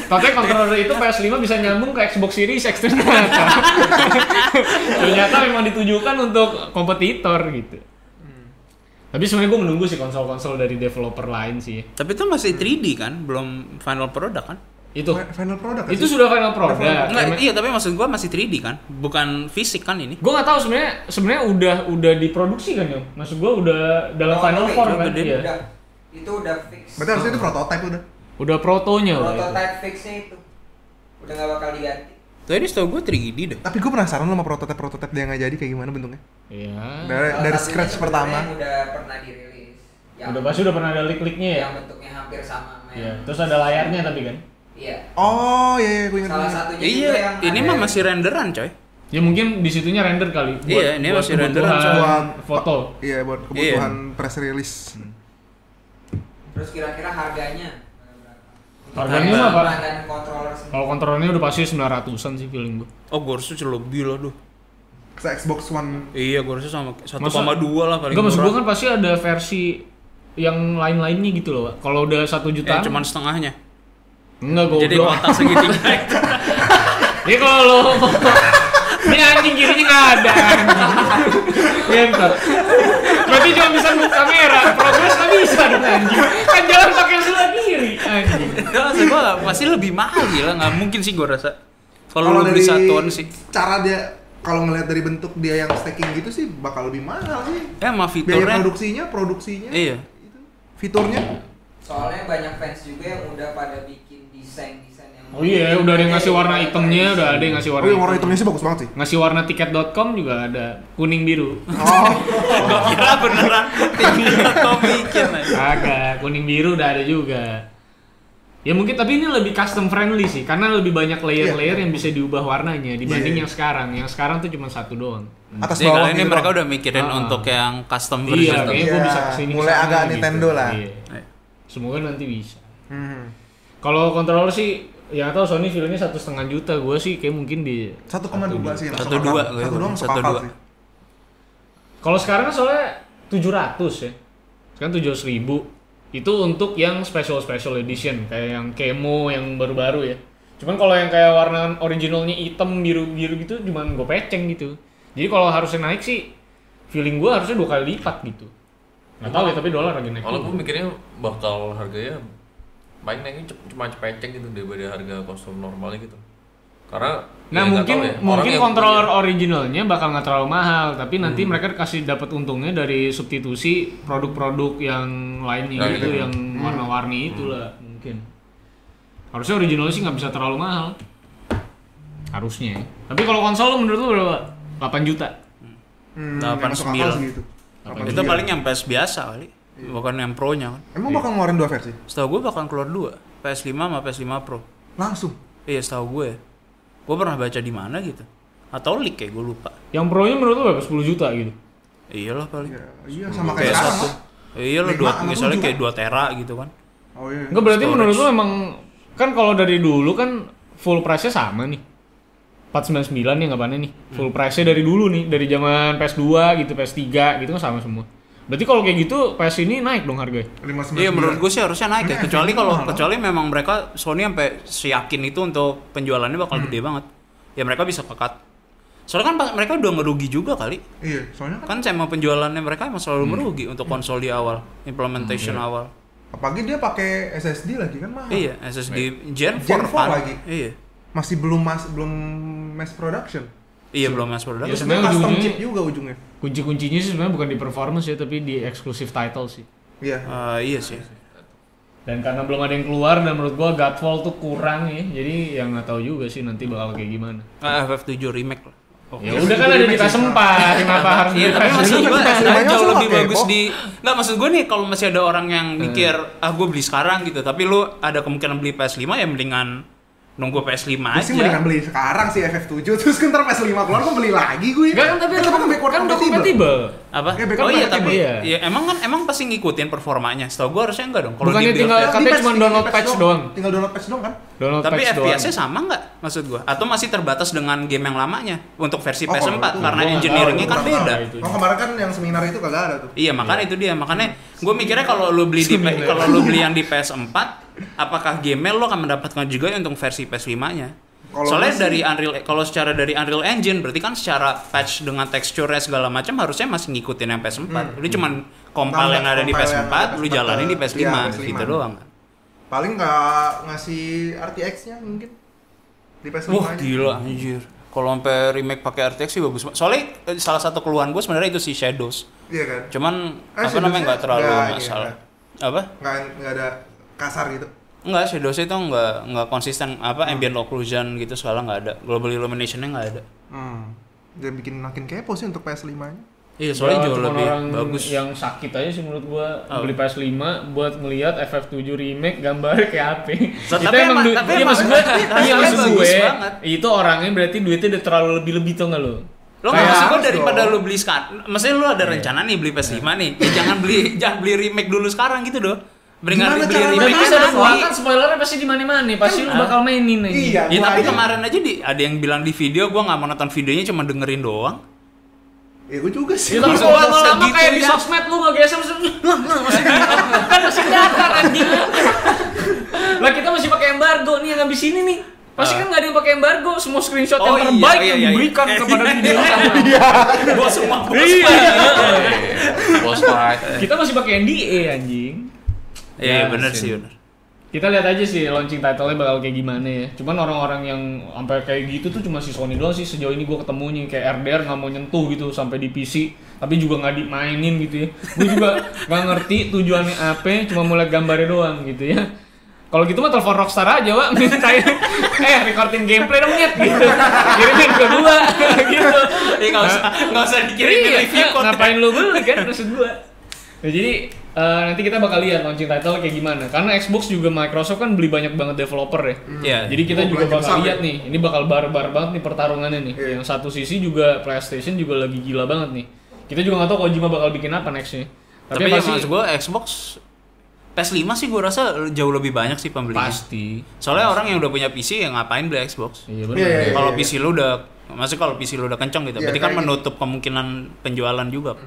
Tapi kontroler itu PS5 bisa nyambung ke Xbox Series X ternyata. ternyata memang ditujukan untuk kompetitor gitu. Tapi sebenarnya gue menunggu sih konsol-konsol dari developer lain sih. Tapi itu masih 3D kan, belum final product kan? Itu Final product itu sudah final product. Enggak, iya tapi maksud gua masih 3D kan, bukan fisik kan ini. Gue nggak tahu sebenarnya sebenarnya udah udah diproduksi kan ya. Maksud gue udah dalam final Prototype, form udah kan. gede. Iya. Udah, itu udah fix. Berarti harusnya itu prototype udah. Udah protonya udah itu. Fixnya itu. Udah nggak bakal diganti. Tadi setahu gua 3D deh. Tapi gue penasaran lo sama prototype-prototype dia nggak jadi kayak gimana bentuknya. Iya. Dari, Salah dari scratch pertama. yang Udah pernah dirilis. Yang, Udah pasti udah pernah ada lik-liknya ya. Yang bentuknya hampir sama. sama Iya. Terus ada layarnya tapi kan. Iya. Oh iya iya gue ingat. Salah gue satunya juga Iya, yang ini mah masih renderan coy. Ya mungkin di situnya render kali. Iya, ini masih renderan, kebutuhan Buat foto. Iya buat kebutuhan press release. Terus kira-kira harganya? Harganya Harga- mah apa? Dan controller sendiri. Kalau kontrolnya udah pasti 900-an sih feeling gue. Oh, gua rasa lebih lah tuh. Se Xbox One Iya, gua rasa sama 1,2 Masa- lah paling Enggak maksud gue kan pasti ada versi yang lain-lainnya gitu loh. Pak. Kalau udah satu Eh, jutaan. cuman setengahnya. Enggak gue. Jadi kotak segitiga. Ini kalau lo ini anjing kirinya nggak ada. Iya ntar. Berarti cuma bisa buka kamera, progres nggak bisa dong anjing. Kan jalan pakai sebelah kiri anjing. Enggak, maksud gua pasti lebih mahal gila, nggak mungkin sih gua rasa. Kalau lu beli satuan sih. cara dia kalau ngelihat dari bentuk dia yang stacking gitu sih bakal lebih mahal sih. Ya sama Biaya fiturnya. produksinya, produksinya, Iya. itu, fiturnya. Soalnya banyak fans juga yang udah pada bikin desain-desain yang Oh iya, udah ada yang ngasih warna hitamnya, udah ada yang ngasih Oh warna. yang warna hitamnya sih bagus banget sih. Ngasih warna tiket.com juga ada kuning biru. Oh, Gua kira beneran kau bikin aja. Agak kuning biru udah ada juga. Ya mungkin tapi ini lebih custom friendly sih karena lebih banyak layer-layer yang bisa diubah warnanya dibanding Iya. yang sekarang. Yang sekarang tuh cuma satu doang. atas Jadi bawah kali ini gitu mereka doang. udah mikirin Ah. untuk yang custom version. Iya, kayaknya gue Iya, bisa ke sini mulai agak gitu. Nintendo lah. Iya. Iya. Semoga nanti bisa. Hmm. Kalau controller sih, ya atau Sony filmnya satu setengah juta, gue sih kayak mungkin di 1,2 sih. Satu masuk dua, gue Satu dua satu dua. sih. Kalau sekarang kan soalnya 700 ya. Sekarang 700 ribu. Itu untuk yang special special edition kayak yang kemo yang baru-baru ya. Cuman kalau yang kayak warna originalnya hitam biru-biru gitu cuman gue peceng gitu. Jadi kalau harusnya naik sih feeling gue harusnya dua kali lipat gitu. Nggak tahu ya tapi dolar lagi naik. Kalau gue mikirnya bakal harganya paling naiknya cuma cepecek gitu daripada harga konsol normalnya gitu. Karena Nah ya mungkin ya, mungkin controller punya- originalnya bakal nggak terlalu mahal, tapi nanti Hmm. mereka kasih dapat untungnya dari substitusi produk-produk yang lainnya Ya, gitu, gitu. yang warna-warni itulah mungkin. Harusnya originalnya sih nggak bisa terlalu mahal. Harusnya. ya. Tapi kalau konsol menurut lu berapa? 8 juta. Hmm, Delapan yang masuk akal sembilan. sih gitu. Delapan Itu sembilan. paling yang PS biasa kali. Bukan yang Pro-nya kan. Emang bakal ngeluarin dua versi? Setahu gue bakal keluar dua, PS5 sama PS5 Pro. Langsung. Iya, setahu gue. Gue pernah baca di mana gitu. Atau leak kayak gue lupa. Yang Pro-nya menurut lu berapa? 10 juta gitu. Iyalah paling. Iya, iya sama kayak sekarang satu. lah. Iya lah, Lima dua, misalnya kayak? 2 tera gitu kan. Oh iya. Enggak berarti Storage. menurut lu emang kan kalau dari dulu kan full price-nya sama nih. 499 ya ngapain nih? Full price-nya dari dulu nih, dari zaman PS2 gitu, PS3 gitu kan sama semua. Berarti kalau kayak gitu PS ini naik dong harganya. 599. Iya menurut gue sih harusnya naik ya. Ini Kecuali kalau kecuali memang mereka Sony sampai seyakin itu untuk penjualannya bakal gede banget. Ya mereka bisa pekat. Soalnya kan mereka udah ngerugi juga kali. Iya, soalnya kan Kan sama penjualannya mereka emang selalu merugi untuk konsol di awal, implementation awal. apalagi dia pakai SSD lagi kan mahal. Iya, SSD Gen 4 Gen 4 kan. lagi. Iya. Masih belum mas belum mass production. Iya belum mass production. Ya, sebenarnya custom ujungnya- chip juga ujungnya. Kunci-kuncinya sih sebenarnya bukan di performance ya, tapi di exclusive title sih. Iya. Eh, iya sih. Dan karena belum ada yang keluar dan menurut gua Godfall tuh kurang ya. Jadi yang nggak tahu juga sih nanti bakal kayak gimana. Ah, FF7 remake lah. Oke. Ya udah kan ada di PS4, kenapa harus Iya, di tapi PS5? maksud gue PS5 jauh lebih bagus di nggak maksud gue nih kalau masih ada orang yang mikir ah gue beli sekarang gitu tapi lu ada kemungkinan beli PS5 ya mendingan nunggu PS5 Gue sih aja. mendingan beli sekarang sih FF7 terus kan ntar PS5 keluar gue beli lagi gue. Enggak kan tapi Eh, kan backward kan udah compatible. compatible. Apa? Ya, oh iya tapi Iya. ya, emang kan emang pasti ngikutin performanya. Setahu gua harusnya enggak dong. Kalau Bukannya tinggal- ya. katanya cuma tinggal download patch patch doang. Tinggal download patch doang kan? Download Tapi patch doang. FPS-nya sama nggak maksud gua? Atau masih terbatas dengan game yang lamanya untuk versi Oh, PS4 kalau itu karena engineering-nya kan beda. Oh kemarin kan yang seminar itu kagak ada tuh. Iya makanya itu dia makanya gue mikirnya kalau lu beli di kalau lu beli yang di PS4 apakah game lo akan mendapatkan juga untuk versi PS5-nya? Kalau Soalnya masih- dari Unreal kalau secara dari Unreal Engine berarti kan secara patch dengan teksturnya segala macam harusnya masih ngikutin yang PS4. Hmm. Lu cuman compile yang ada di Compile yang PS4, ada lu PS4 jalanin di ke- PS5 iya, PS5. gitu doang. Paling nggak ngasih RTX-nya mungkin di PS5 Wah aja. gila anjir. Kalau sampai remake pakai RTX sih bagus. Soalnya eh, salah satu keluhan gue sebenarnya itu si Shadows. Iya kan? Cuman Ah, apa namanya nggak terlalu ini, masalah. nggak. Apa? Nggak nggak ada kasar gitu. Enggak, Shadows itu enggak enggak konsisten apa ambient occlusion gitu sekarang nggak ada. Global illumination-nya nggak ada. Hmm. Dia bikin makin kepo sih untuk PS5-nya. Iya, soalnya Gua jauh lebih orang bagus. yang sakit aja sih menurut gua Oh. beli PS5 buat ngelihat FF7 remake gambarnya kayak apa. So, itu tapi emang, emang- du- tapi iya, maksud gua, tapi iya maksud bagus gue, banget. itu orangnya berarti duitnya udah terlalu lebih-lebih tuh nggak lo? Lo nggak Kayak- maksud gue daripada dong. lu beli sekarang, maksudnya lu ada rencana nih beli PS5 nih, ya jangan beli jangan beli remake dulu sekarang gitu doh. Beringat Gimana beli cara Remake bisa kan dong, nanti. kan spoilernya pasti di mana-mana, pasti lu Hah? bakal mainin aja. Iya. Ya tapi aja- kemarin aja di ada yang bilang di video gua nggak mau nonton videonya cuma dengerin doang. Ya gue juga sih. Ya, tapi kalau segitu kayak di sosmed lu nggak geser, masih masih kan masih datar anjing. lah kita masih pakai embargo nih yang habis ini nih. Pasti kan nggak ada yang pakai embargo, semua screenshot Oh, yang iya, terbaik iya, yang iya. diberikan kepada video sama. Gua semua bos Iya. Fight. Kita masih pakai NDA anjing. Iya Ya, bener sih bener. Kita lihat aja sih launching title-nya bakal kayak gimana ya. Cuman orang-orang yang sampai kayak gitu tuh cuma si Sony doang sih sejauh ini gua ketemunya kayak RDR nggak mau nyentuh gitu sampai di PC, tapi juga nggak dimainin gitu ya. Gue juga nggak ngerti tujuannya apa, cuma mau lihat gambarnya doang gitu ya. Kalau gitu mah telepon Rockstar aja, Wak. Minta eh recording gameplay dong, Nyet gitu. Kirimin ke gua gitu. Ya nggak usah nggak usah dikirimin Iya, review code. ngapain lu beli kan maksud gua. Nah, jadi eh, nanti kita bakal lihat launching title kayak gimana. Karena Xbox juga Microsoft kan beli banyak banget developer ya. Iya. Jadi kita Oh, juga bakal lihat ya? nih, ini bakal bar-bar banget nih pertarungannya nih. Iya. Yang satu sisi juga PlayStation juga lagi gila banget nih. Kita juga nggak tahu Kojima bakal bikin apa nextnya. Tapi, Tapi, ya pasti maksud gua Xbox PS5 sih gua rasa jauh lebih banyak sih pembelinya. pasti. Soalnya orang yang udah punya PC yang ngapain beli Xbox? Iya Iya, benar. iya, iya. kalau PC lu udah maksudnya kalau PC lu udah kenceng gitu, Iya, berarti kan menutup kemungkinan penjualan juga.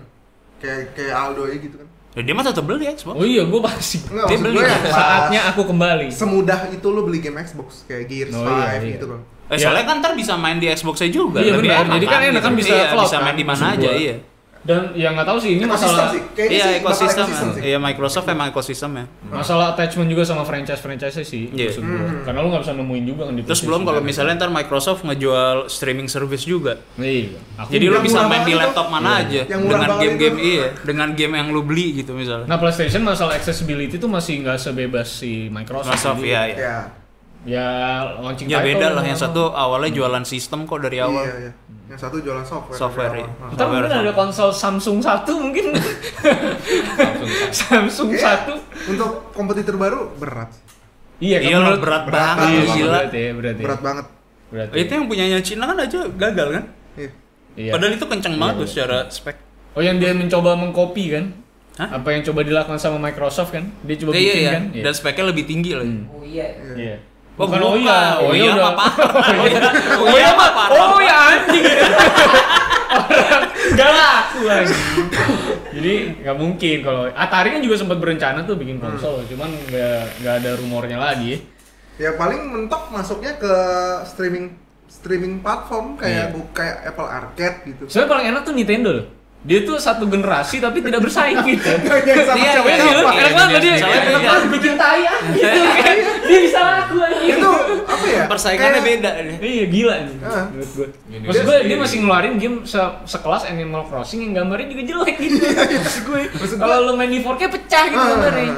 Kayak kayak Aldo aja gitu kan. Ya, dia mah tetap beli Xbox. Oh iya, gua pasti. Enggak, Dia beli. gue pas Saatnya aku kembali. semudah itu lo beli game Xbox kayak Gears Oh, 5 iya, iya. gitu kan. Eh, Ya. soalnya kan ntar bisa main di Xbox-nya juga. Iya, benar. Jadi kan enak kan gitu. bisa iya, bisa kan, main di mana aja, iya. Dan yang nggak tahu sih ini Ekosistem masalah sih. Kayaknya Iya, sih ekosistem. ekosistem ya. sih. Iya, Microsoft emang ekosistem ya. masalah attachment juga sama franchise-franchise sih Iya. maksud. Mhm. Karena lu nggak bisa nemuin juga kan di Terus belum kalau misalnya ntar Microsoft ngejual streaming service juga. Iya. Aku Jadi lu bisa main di banget itu. laptop mana aja Yang murah dengan game-game itu. iya, dengan game yang lu beli gitu misalnya. Nah PlayStation masalah accessibility tuh masih nggak sebebas si Microsoft. Microsoft Jadi, ya ya. Launching Ya title beda lah, yang satu awalnya jualan sistem kok dari awal. Iya, iya. Yang satu jualan software. Software, dari iya. awal. Ntar mungkin ada konsol Samsung satu mungkin. Samsung Iya. satu. Untuk kompetitor baru berat. Iya, Iya lah, berat berat banget banget. Iya, gila. berat ya, berat ya. Berat banget. Berat ya. Itu yang punyanya Cina kan aja gagal kan? Iya. Iya. Padahal itu kenceng banget Iya, tuh secara spek. Oh yang dia mencoba mengcopy kan? Hah? Apa yang coba dilakukan sama Microsoft kan? Dia coba Iya, bikin iya, kan? Dan speknya lebih tinggi lagi. Hmm. Oh iya. Iya. Oh, Bukan bukan. oh iya, Oh iya udah. mah parah. Oh iya, Oh iya mah parah. Oh ya anjing. Orang Gak laku anjing. Jadi nggak mungkin kalau Atari kan juga sempat berencana tuh bikin konsol, cuman nggak nggak ada rumornya lagi. Ya paling mentok masuknya ke streaming streaming platform kayak Iya. bu- kayak Apple Arcade gitu. Sebenarnya paling enak tuh Nintendo loh. Dia tuh satu generasi tapi tidak bersaing gitu. Kayak sama Iya, siapa iya, siapa. iya. Enak banget dia. Enak banget bikin tai gitu. Dia bisa laku anjing. Itu apa ya? Persaingannya beda nih. Iya gila nih menurut gue. Maksud dia gue dia masih ngeluarin game se- sekelas Animal Crossing yang gambarnya juga jelek gitu. Maksud gue. Maksud Kalau gue- lo main di 4K pecah gitu gambarnya.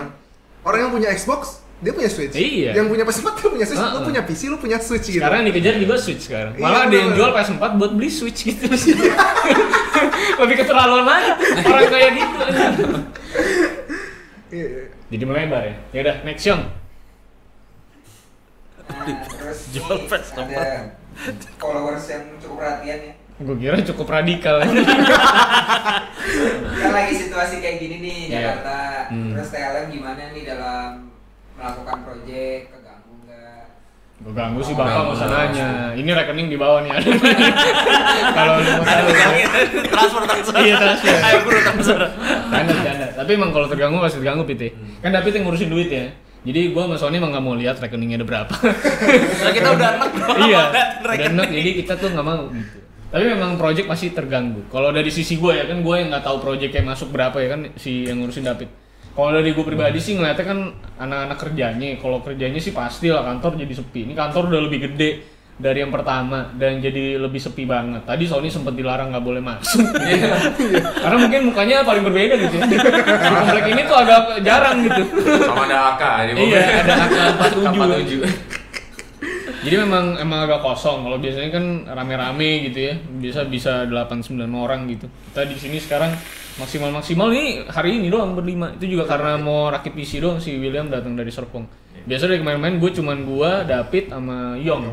Orang yang punya Xbox, dia punya Switch. Iya. Yang punya PS4 dia punya Switch. Ah, Lu ah. punya PC, lu punya Switch gitu. Sekarang yang dikejar juga Switch sekarang. Iya, Malah ada yang jual PS4 buat beli Switch gitu. Lebih keterlaluan lagi orang kayak gitu. Iya, iya. Jadi melebar ya. Ya udah next Yong. Nah, terus Jual ini fans ada followers yang cukup perhatian ya. Gue kira cukup radikal. Kan lagi situasi kayak gini nih Iya. Jakarta. Hmm. Terus TLM gimana nih dalam melakukan proyek keganggu nggak? Gue ganggu sih bapak nggak usah nanya. Ini rekening di bawah nih ada. Kalau lu mau tahu. transfer transfer. Iya, transfer. Ayo bro transfer. Canda, canda. Tapi emang kalau terganggu pasti terganggu Pite. Hmm. Kan David yang ngurusin duit ya. Jadi gua sama Sony emang nggak mau lihat rekeningnya ada berapa. Nah, kita udah enak iya. Udah enak, jadi kita tuh nggak mau gitu. Tapi memang project pasti terganggu. Kalau dari sisi gue ya kan gue yang nggak tahu project yang masuk berapa ya kan si yang ngurusin David. Kalau dari gue pribadi sih ngeliatnya kan anak-anak kerjanya. Kalau kerjanya sih pasti lah kantor jadi sepi. Ini kantor udah lebih gede dari yang pertama dan jadi lebih sepi banget. Tadi Sony sempat dilarang nggak boleh masuk. Karena mungkin mukanya paling berbeda gitu ya. Di komplek ini tuh agak jarang gitu. Sama ada AK di. Iya, ada AK 47. Jadi memang emang agak kosong. Kalau biasanya kan rame-rame gitu ya. Biasa bisa 8 9 orang gitu. Kita di sini sekarang maksimal-maksimal ini hari ini doang berlima. Itu juga karena mau rakit PC doang si William datang dari Serpong. Biasa dari kemarin-kemarin gue cuman gua, David sama Yong.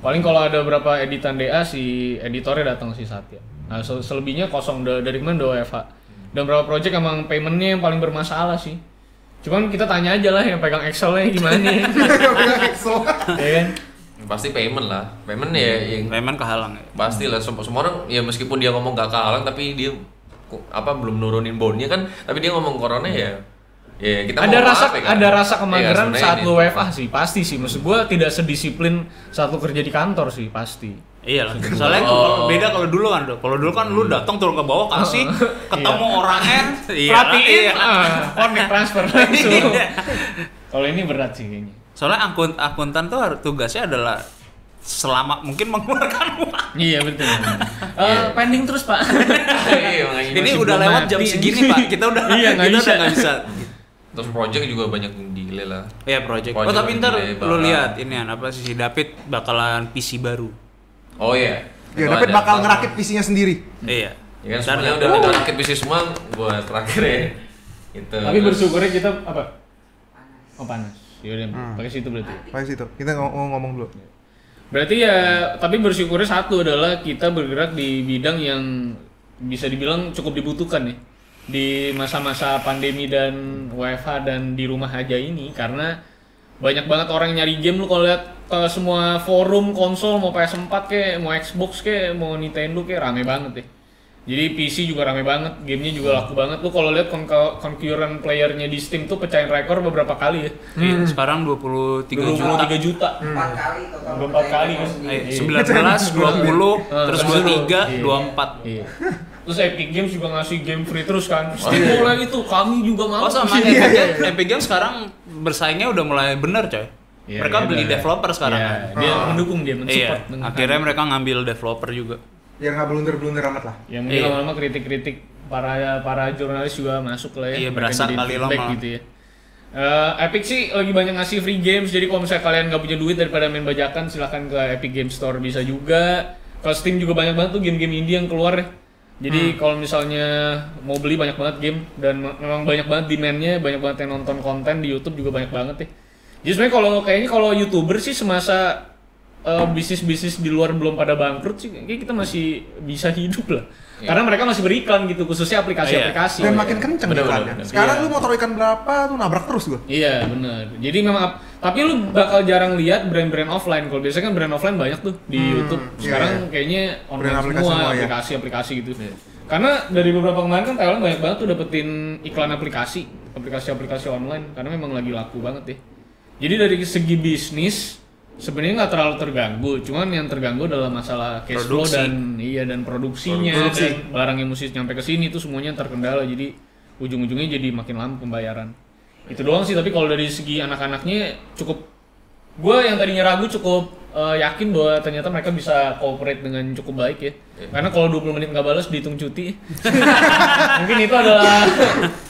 Paling kalau ada berapa editan DA si editornya datang si Satya. Nah, sel- selebihnya kosong Da- dari kemarin udah WFH. Dan beberapa project emang paymentnya yang paling bermasalah sih. Cuman kita tanya aja lah yang pegang Excel-nya gimana ya kan? Pasti payment lah. Payment ya yang Memang kehalang ya. pasti lah semua, semua orang ya meskipun dia ngomong gak kalah tapi dia apa belum nurunin bondnya kan tapi dia ngomong corona ya ya kita ada mau rasa ya kan? ada rasa Iya, kemageran sebenarnya saat lu WFH sih pasti sih maksud gua tidak sedisiplin saat lu kerja di kantor sih pasti Iya lah. Soalnya Oh. kalau beda kalau dulu kan. Kalau dulu kan lu datang turun ke bawah kasih, ketemu orangnya, iya, perhatiin iya. connect transfer langsung Iya. kalau ini berat sih kayaknya Soalnya akun akuntan tuh harus tugasnya adalah selama mungkin mengeluarkan uang. iya betul Eh, pending terus pak Iya, Ini udah lewat jam segini pak, kita udah Iya, nggak kita bisa. udah nggak bisa. terus project juga banyak yang delay lah Iya project. Project Oh tapi ntar lu lihat ini apa sih si David bakalan PC baru. oh iya Ya, Itu David ada. bakal ngerakit PC-nya sendiri. Iya. ya kan semuanya udah udah rakit bisnis semua buat terakhir ya gitu tapi bersyukurnya kita apa Panas. oh panas yaudah Hmm. pakai situ berarti Pas itu. Kita ngomong, ngomong dulu. Berarti ya, tapi bersyukurnya satu adalah kita bergerak di bidang yang bisa dibilang cukup dibutuhkan ya di masa-masa pandemi dan WFH dan di rumah aja ini karena banyak banget orang nyari game lu kalau lihat ke semua forum konsol mau PS4 kayak mau Xbox kayak mau Nintendo kayak rame banget ya. Jadi PC juga rame banget, gamenya juga laku banget. Lu kalau lihat kon- concurrent playernya di Steam tuh pecahin rekor beberapa kali ya. Iya, sekarang 23 juta. 23 juta. Empat kali total. Udah empat kali, pertandingan kan? sendiri. Eh, 19, 20, Ah, terus terus 23, iya. 24. Iya. Terus Epic Games juga ngasih game free terus kan. Steam mulai itu kami juga mau. Oh sama Iya. Epic Games, Epic Games sekarang bersaingnya udah mulai bener coy. Iya, mereka iya, beli iya. developer sekarang Iya, kan. dia Ah. mendukung dia, mensupport. Iya, dengan akhirnya mereka ngambil developer juga. Biar nggak blunder-blunder amat lah. yang mungkin Iya. lama-lama kritik-kritik para para jurnalis juga masuk lah ya. Iya, berasa kali lama. gitu ya. Eh, Epic sih lagi banyak ngasih free games, jadi kalau misalnya kalian nggak punya duit daripada main bajakan, silahkan ke Epic Game Store bisa juga. Ke Steam juga banyak banget tuh game-game indie yang keluar ya. Jadi kalau misalnya mau beli banyak banget game dan me- memang banyak banget demand-nya, banyak banget yang nonton konten di YouTube juga banyak banget ya. Jadi sebenarnya kalau kayaknya kalau youtuber sih semasa eh, bisnis-bisnis di luar belum pada bangkrut sih, kayak kita masih bisa hidup lah. Karena mereka masih beriklan gitu, khususnya aplikasi-aplikasi. Dan makin kenceng Bener, iklannya. bener. Sekarang Iya. lu motor ikan berapa tuh nabrak terus gua. Iya benar. Jadi memang ap- tapi lu bakal jarang lihat brand-brand offline. Kalau biasanya kan brand offline banyak tuh di YouTube. iya, Sekarang iya. kayaknya online Brand semua, semua, ya. aplikasi-aplikasi gitu. Karena dari beberapa kemarin kan Thailand banyak banget tuh dapetin iklan aplikasi, aplikasi-aplikasi online karena memang lagi laku banget ya. Jadi dari segi bisnis sebenarnya nggak terlalu terganggu, cuman yang terganggu adalah masalah cash flow Produksi. dan iya dan produksinya Produksi. dan barang yang mesti nyampe ke sini tuh semuanya terkendala. Jadi ujung-ujungnya jadi makin lama pembayaran. Itu doang sih, tapi kalau dari segi anak-anaknya cukup gue yang tadinya ragu cukup eh, yakin bahwa ternyata mereka bisa cooperate dengan cukup baik ya. Karena kalau 20 menit nggak balas dihitung cuti. Mungkin itu adalah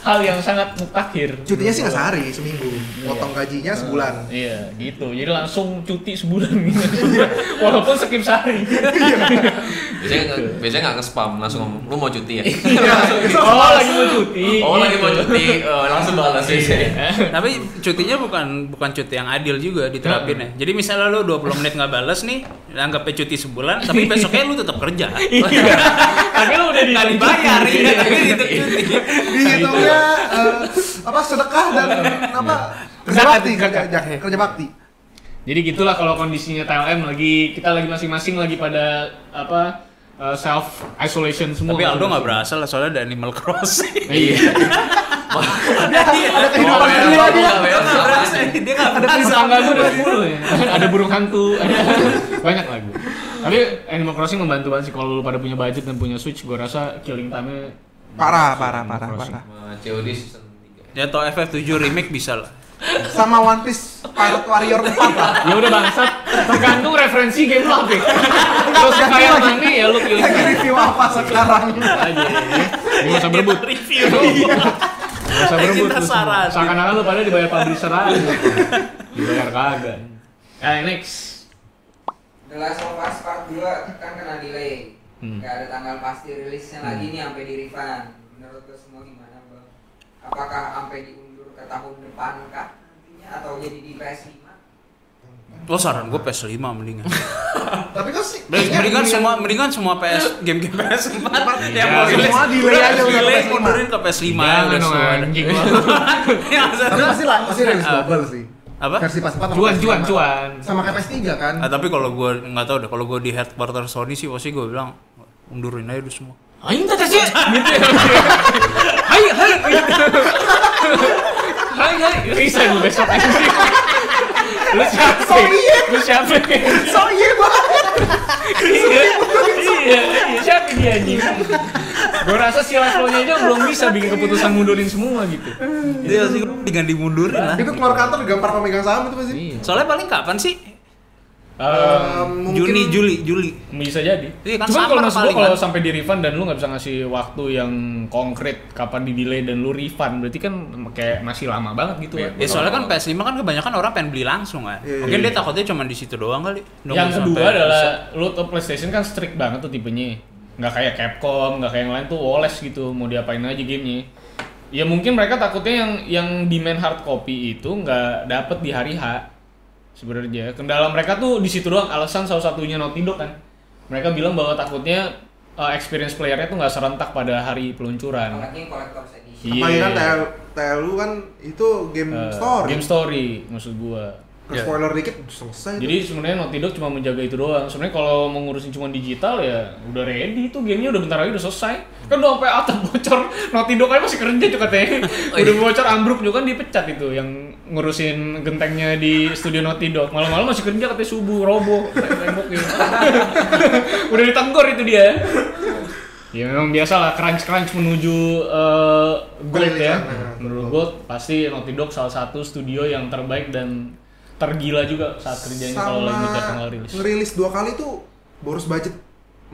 hal yang sangat mutakhir. Cutinya sih nggak sehari, seminggu. Potong gajinya sebulan. Iya, gitu. Jadi langsung cuti sebulan gitu. Walaupun skip sehari. Biasanya nggak biasanya nggak nge-spam langsung ngomong, lu mau cuti ya? oh, lagi mau cuti. oh lagi mau Gitu. cuti, eh, langsung balas biasanya. Tapi cutinya bukan bukan cuti yang adil juga diterapin ya. Jadi misalnya lu 20 menit nggak balas nih, anggapnya cuti sebulan, tapi besoknya lu tetap kerja. Iya. Tapi lu udah Nggak dibayar, iya, tapi itu cuti. Dihitungnya eh, apa sedekah dan apa kerja Zakat, bakti, kerja, kerja bakti. Jadi gitulah kalau kondisinya TLM lagi kita lagi masing-masing lagi pada apa uh, self isolation semua. Tapi Aldo nggak berasa lah soalnya ada Animal Crossing. Iya. Ada kehidupan Oh, kedua iya, dia. iya, iya. Nggak berasa, dia nggak Ada tetangga gue udah 10 ya. Ada burung hantu, ada banyak lagu. Tapi Animal Crossing membantu banget sih kalau lu pada punya budget dan punya Switch, gua rasa killing time-nya Parah, parah, parah, parah. Sama COD season 3. Ya atau FF7 remake bisa lah. Sama One Piece Pirate Warrior 4 lah. Ya udah bangsat, tergantung referensi game lu apa. Kalau suka yang mana ya lu pilih Lagi review apa sekarang? aja. Gak usah berebut. Review. Gak usah berebut. Kita saran. Seakan-akan lu pada dibayar publisher aja. Dibayar kagak. Eh next. The Last of Us Part 2 kan kena delay. Hmm. Nggak ada tanggal pasti rilisnya lagi nih sampai di refund. Menurut lo semua gimana, Bang? Apakah sampai diundur ke tahun depan kah nantinya atau jadi di PS5? Lo saran gue PS5 mendingan. Tapi kan sih Mendingan semua mendingan semua PS game-game PS4 yang mau semua delay aja udah delay, PS5. mundurin ke PS5 ya udah semua. anjing lu. Ya, Tapi pasti lah, pasti rilis double sih. Apa? Versi pas 4 sama Cuan, PS5. cuan, cuan. Sama kayak PS3 kan. Ah, tapi kalau gue nggak tahu deh, kalau gue di headquarter Sony sih pasti gue bilang undurin aja dulu semua. Aing tadi sih. Gitu. Hai, hai. Hai, hai. Lu besok aja sih. Lu siapa? sih? Lu siapa? So iya banget. Iya, iya, iya. Siapa dia anjing? Gue rasa si levelnya aja belum bisa bikin keputusan mundurin semua gitu. Iya sih, tinggal dimundurin lah. Itu keluar kantor gampar pemegang saham itu pasti. Iya. Soalnya paling kapan sih? Um, mungkin- Juni, Juli, Juli. bisa jadi. Iya kan Cuman summer kalau maksud paling kalau kan. sampai di refund dan lu nggak bisa ngasih waktu yang konkret kapan di delay dan lu refund, berarti kan kayak masih lama banget gitu ya. Ya soalnya kan PS5 kan kebanyakan orang pengen beli langsung kan. Iya, Mungkin iya. dia takutnya cuma di situ doang kali. Nunggu yang kedua sampai adalah bisa. lu tuh PlayStation kan strict banget tuh tipenya. Nggak kayak Capcom, nggak kayak yang lain tuh woles gitu, mau diapain aja gamenya. Ya mungkin mereka takutnya yang yang demand hard copy itu nggak dapet di hari H sebenarnya. Kendala mereka tuh di situ doang. Alasan salah satunya Naughty Dog kan. Mereka bilang bahwa takutnya uh, experience playernya tuh nggak serentak pada hari peluncuran. Apalagi yang collector's edition. Iya. Apalagi kan TL, TLU kan itu game Uh, story. Game story maksud gua. Ke spoiler dikit selesai. Jadi sebenarnya Naughty Dog cuma menjaga itu doang. Sebenarnya kalau mau ngurusin cuma digital ya udah ready itu gamenya udah bentar lagi udah selesai. Kan udah sampai atap bocor. Naughty Dog aja masih kerja juga katanya. udah bocor ambruk juga kan dipecat itu yang ngurusin gentengnya di studio Naughty Dog. Malam-malam masih kerja katanya subuh roboh temboknya. udah ditegur itu dia. Ya memang biasa lah crunch crunch menuju uh, gold ya. Perilisan, Menurut gue pasti Naughty Dog salah satu studio yang terbaik dan tergila juga saat kerjanya kalau lagi tanggal rilis. ngerilis dua kali tuh boros budget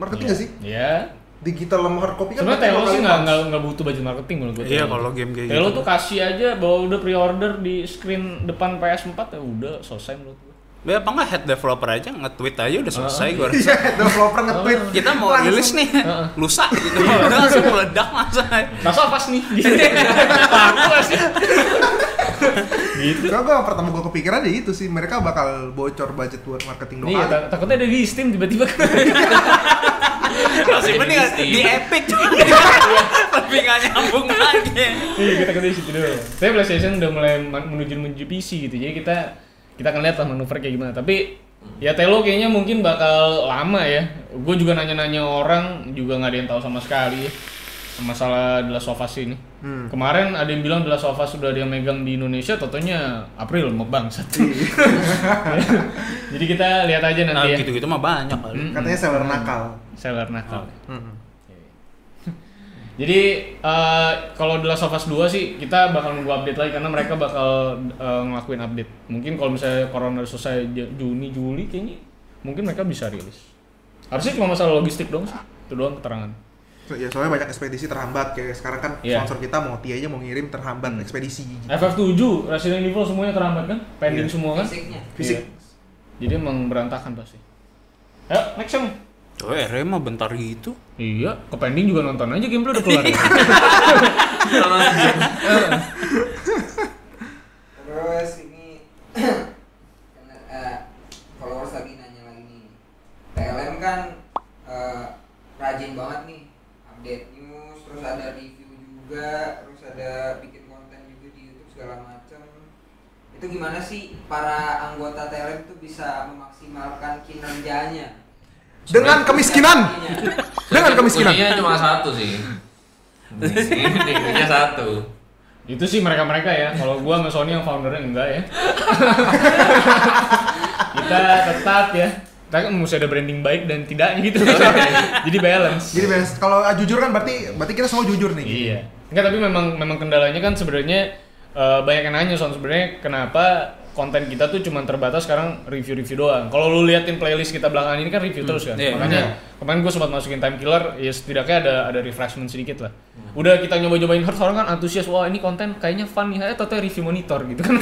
marketing nggak sih? Ya. Digital sama hard copy kan Sebenarnya Telo sih nggak nggak nggak butuh budget marketing menurut gue. Iya kalau game kayak Telo gitu. tuh kasih aja bahwa udah pre-order di screen depan PS4 ya udah selesai menurut gue. Ya apa nggak head developer aja nge-tweet aja udah selesai gue Iya, developer nge-tweet. Kita mau Langsung. rilis nih, lusa gitu. Udah langsung meledak masa. Masa pas nih? Gitu. Aku sih. Gitu. Kalau gue pertama gue kepikiran ya itu sih mereka bakal bocor budget buat marketing dua Iya, tak- takutnya ada di Steam tiba-tiba Masih mending di Epic Tapi nggak nyambung lagi. Iya kita ke situ dulu. Tapi PlayStation udah mulai menuju menuju PC gitu. Jadi kita kita akan lihat lah manuver kayak gimana. Tapi ya Telo kayaknya mungkin bakal lama ya. Gue juga nanya-nanya orang juga nggak ada yang tahu sama sekali masalah The Last of Us ini. Hmm. Kemarin ada yang bilang of Us sudah dia megang di Indonesia, totonya April mau bangsat. Jadi kita lihat aja Nah nanti ya. gitu-gitu mah banyak kali. Katanya seller nakal. Seller nakal. Hmm. Jadi eh, kalau The Last of Us 2 sih kita bakal nunggu update lagi karena mereka bakal eh, ngelakuin update. Mungkin kalau misalnya corona selesai Juni Juli kayaknya mungkin mereka bisa rilis. Harusnya cuma masalah logistik dong sih. Itu doang keterangan. Ya soalnya banyak ekspedisi terhambat kayak sekarang kan Iya. sponsor kita mau aja mau ngirim terhambat ekspedisi gitu. FF7 Resident Evil semuanya terhambat kan? Pending Iya. semua kan? Fisiknya. Fisik. Iya. Jadi emang berantakan pasti. Ayo, next yang Oh, RM mah bentar gitu. Iya, ke pending juga nonton aja gameplay udah keluar. ya. Terus ini karena, eh, followers lagi nanya lagi nih. TLM kan eh, rajin banget nih update news, terus ada review juga, terus ada bikin konten juga di YouTube segala macam. Itu gimana sih para anggota TLM itu bisa memaksimalkan kinerjanya? Dengan kemiskinan. Dengan kemiskinan. Kuncinya cuma satu sih. Ini kuncinya satu. Itu sih mereka-mereka ya. Kalau gua sama Sony yang foundernya enggak ya. Kita tetap ya. Kita kan mesti ada branding baik dan tidak gitu. Jadi balance. Jadi best kalau ah, jujur kan berarti berarti kita semua jujur nih. Iya. Enggak tapi memang memang kendalanya kan sebenarnya eh, banyak yang nanya soal sebenarnya kenapa konten kita tuh cuma terbatas sekarang review-review doang. Kalau lu liatin playlist kita belakangan ini kan review terus kan. Iya. Makanya kemarin gue sempat masukin time killer, ya setidaknya ada ada refreshment sedikit lah. Udah kita nyoba-nyobain Hearts orang kan antusias, wah ini konten kayaknya fun nih, eh ternyata review monitor gitu kan.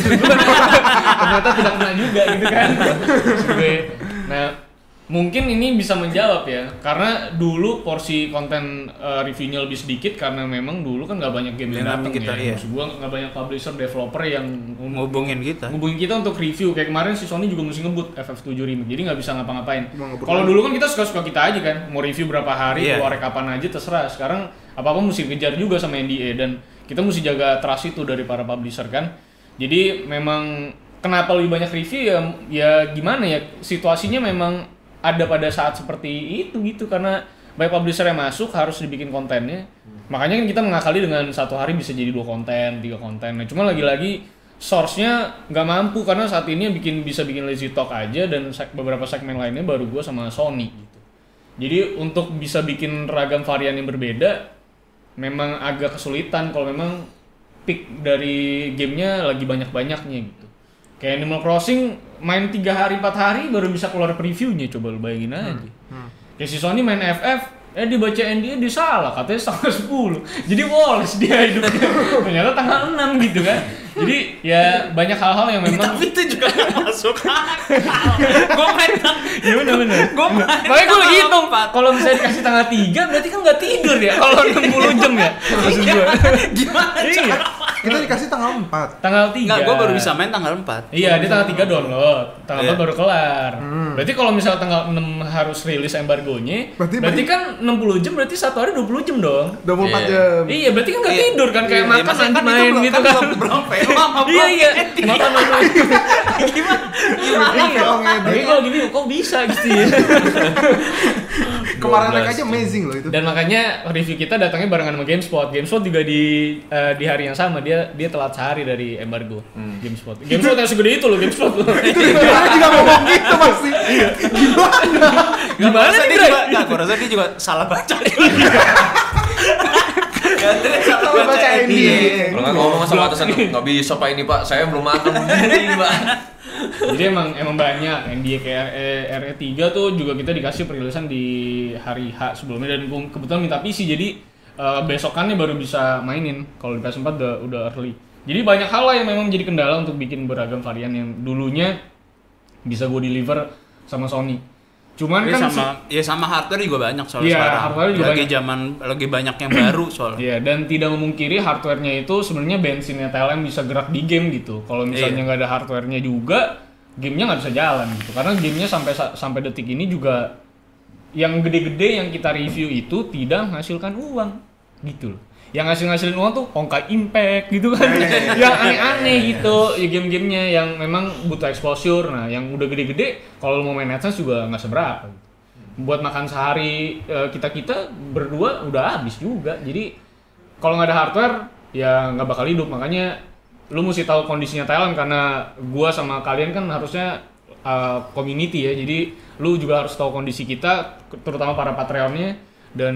ternyata tidak kena juga gitu kan. nah mungkin ini bisa menjawab ya. Karena dulu porsi konten uh, reviewnya lebih sedikit karena memang dulu kan nggak banyak game yang datang kita, ya. iya. maksud gua nggak banyak publisher developer yang Ngubungin kita. ngubungin kita untuk review. Kayak kemarin si Sony juga mesti ngebut FF7 remake. Jadi nggak bisa ngapa-ngapain. Kalau dulu kan kita suka-suka kita aja kan. Mau review berapa hari Iya. keluar kapan aja terserah. Sekarang apa-apa mesti kejar juga sama NDA dan kita mesti jaga trust itu dari para publisher kan. Jadi memang kenapa lebih banyak review ya ya gimana ya situasinya memang ada pada saat seperti itu gitu karena banyak publisher yang masuk harus dibikin kontennya. Makanya kan kita mengakali dengan satu hari bisa jadi dua konten tiga konten. Nah cuma lagi-lagi source-nya nggak mampu karena saat ini bikin bisa bikin lazy talk aja dan seg- beberapa segmen lainnya baru gua sama Sony gitu. Jadi untuk bisa bikin ragam varian yang berbeda memang agak kesulitan kalau memang peak dari gamenya lagi banyak-banyaknya gitu. Kayak Animal Crossing main tiga hari empat hari baru bisa keluar previewnya coba lu bayangin aja. Kayak si Sony main FF eh dibaca NDA dia salah katanya tanggal 10 jadi Wallace dia hidupnya ternyata tanggal 6 gitu kan jadi ya banyak hal-hal yang memang Tapi itu juga nggak masuk. Gue main ya bener bener Gua main makanya gue lagi hitung empat. kalau misalnya dikasih tanggal 3 berarti kan nggak tidur ya kalau 60 jam ya maksud gue Gimana Iya. cara? Kita dikasih tanggal 4. tanggal 3 Enggak, gue baru bisa main tanggal 4. Iya, dia tanggal 3 download, tanggal Iya. 4 baru kelar. Hmm. Berarti kalau misalnya tanggal 6 harus rilis embargonya, Berarti- berarti, kan 60 jam berarti satu hari 20 jam dong. 24 Iya. jam. Iya, berarti kan nggak Iya. tidur kan kayak Iya, makan nanti kan itu main belum- gitu kan kan. belum- film Iya, iya. Makan makan. Gimana? Iya. Kalau ngedit. Tapi kalau gini kok bisa gitu ya. Kemarin 12 naik aja amazing loh itu. Dan makanya review kita datangnya barengan sama GameSpot. GameSpot juga di eh, di hari yang sama dia dia telat sehari dari embargo. GameSpot. GameSpot yang segede itu loh GameSpot loh. itu dia juga ngomong gitu pasti. Gimana? Gimana nih, dia Bray? juga, enggak, gua rasa dia juga salah baca. Salah baca NDA. Kalau nggak ngomong sama atasan nggak bisa pak ini pak, saya belum makan begini pak. Jadi emang emang banyak NDA kayak RE, RE 3 tuh juga kita dikasih perilisan di hari H sebelumnya dan kebetulan minta PC jadi eh, besokannya baru bisa mainin kalau di PS4 udah udah early. Jadi banyak hal lah yang memang jadi kendala untuk bikin beragam varian yang dulunya bisa gue deliver sama Sony. Cuman Ini kan sama ya sama hardware juga banyak soalnya Iya, sekarang. hardware juga lagi banyak. zaman lagi banyak yang baru soalnya. Iya, dan tidak memungkiri hardware-nya itu sebenarnya bensinnya TLM bisa gerak di game gitu. Kalau misalnya Iya. nggak ada hardware-nya juga, gamenya nggak bisa jalan gitu. Karena gamenya sampai sa- sampai detik ini juga yang gede-gede yang kita review itu tidak menghasilkan uang gitu loh. Yang ngasih-ngasilin uang tuh Honkai Impact gitu kan. yang aneh-aneh gitu ya game-gamenya yang memang butuh exposure. Nah, yang udah gede-gede kalau mau main AdSense juga nggak seberapa. Buat makan sehari kita kita berdua udah habis juga. Jadi kalau nggak ada hardware ya nggak bakal hidup. Makanya lu mesti tahu kondisinya Thailand karena gua sama kalian kan harusnya uh, community ya. Jadi lu juga harus tahu kondisi kita terutama para patreonnya dan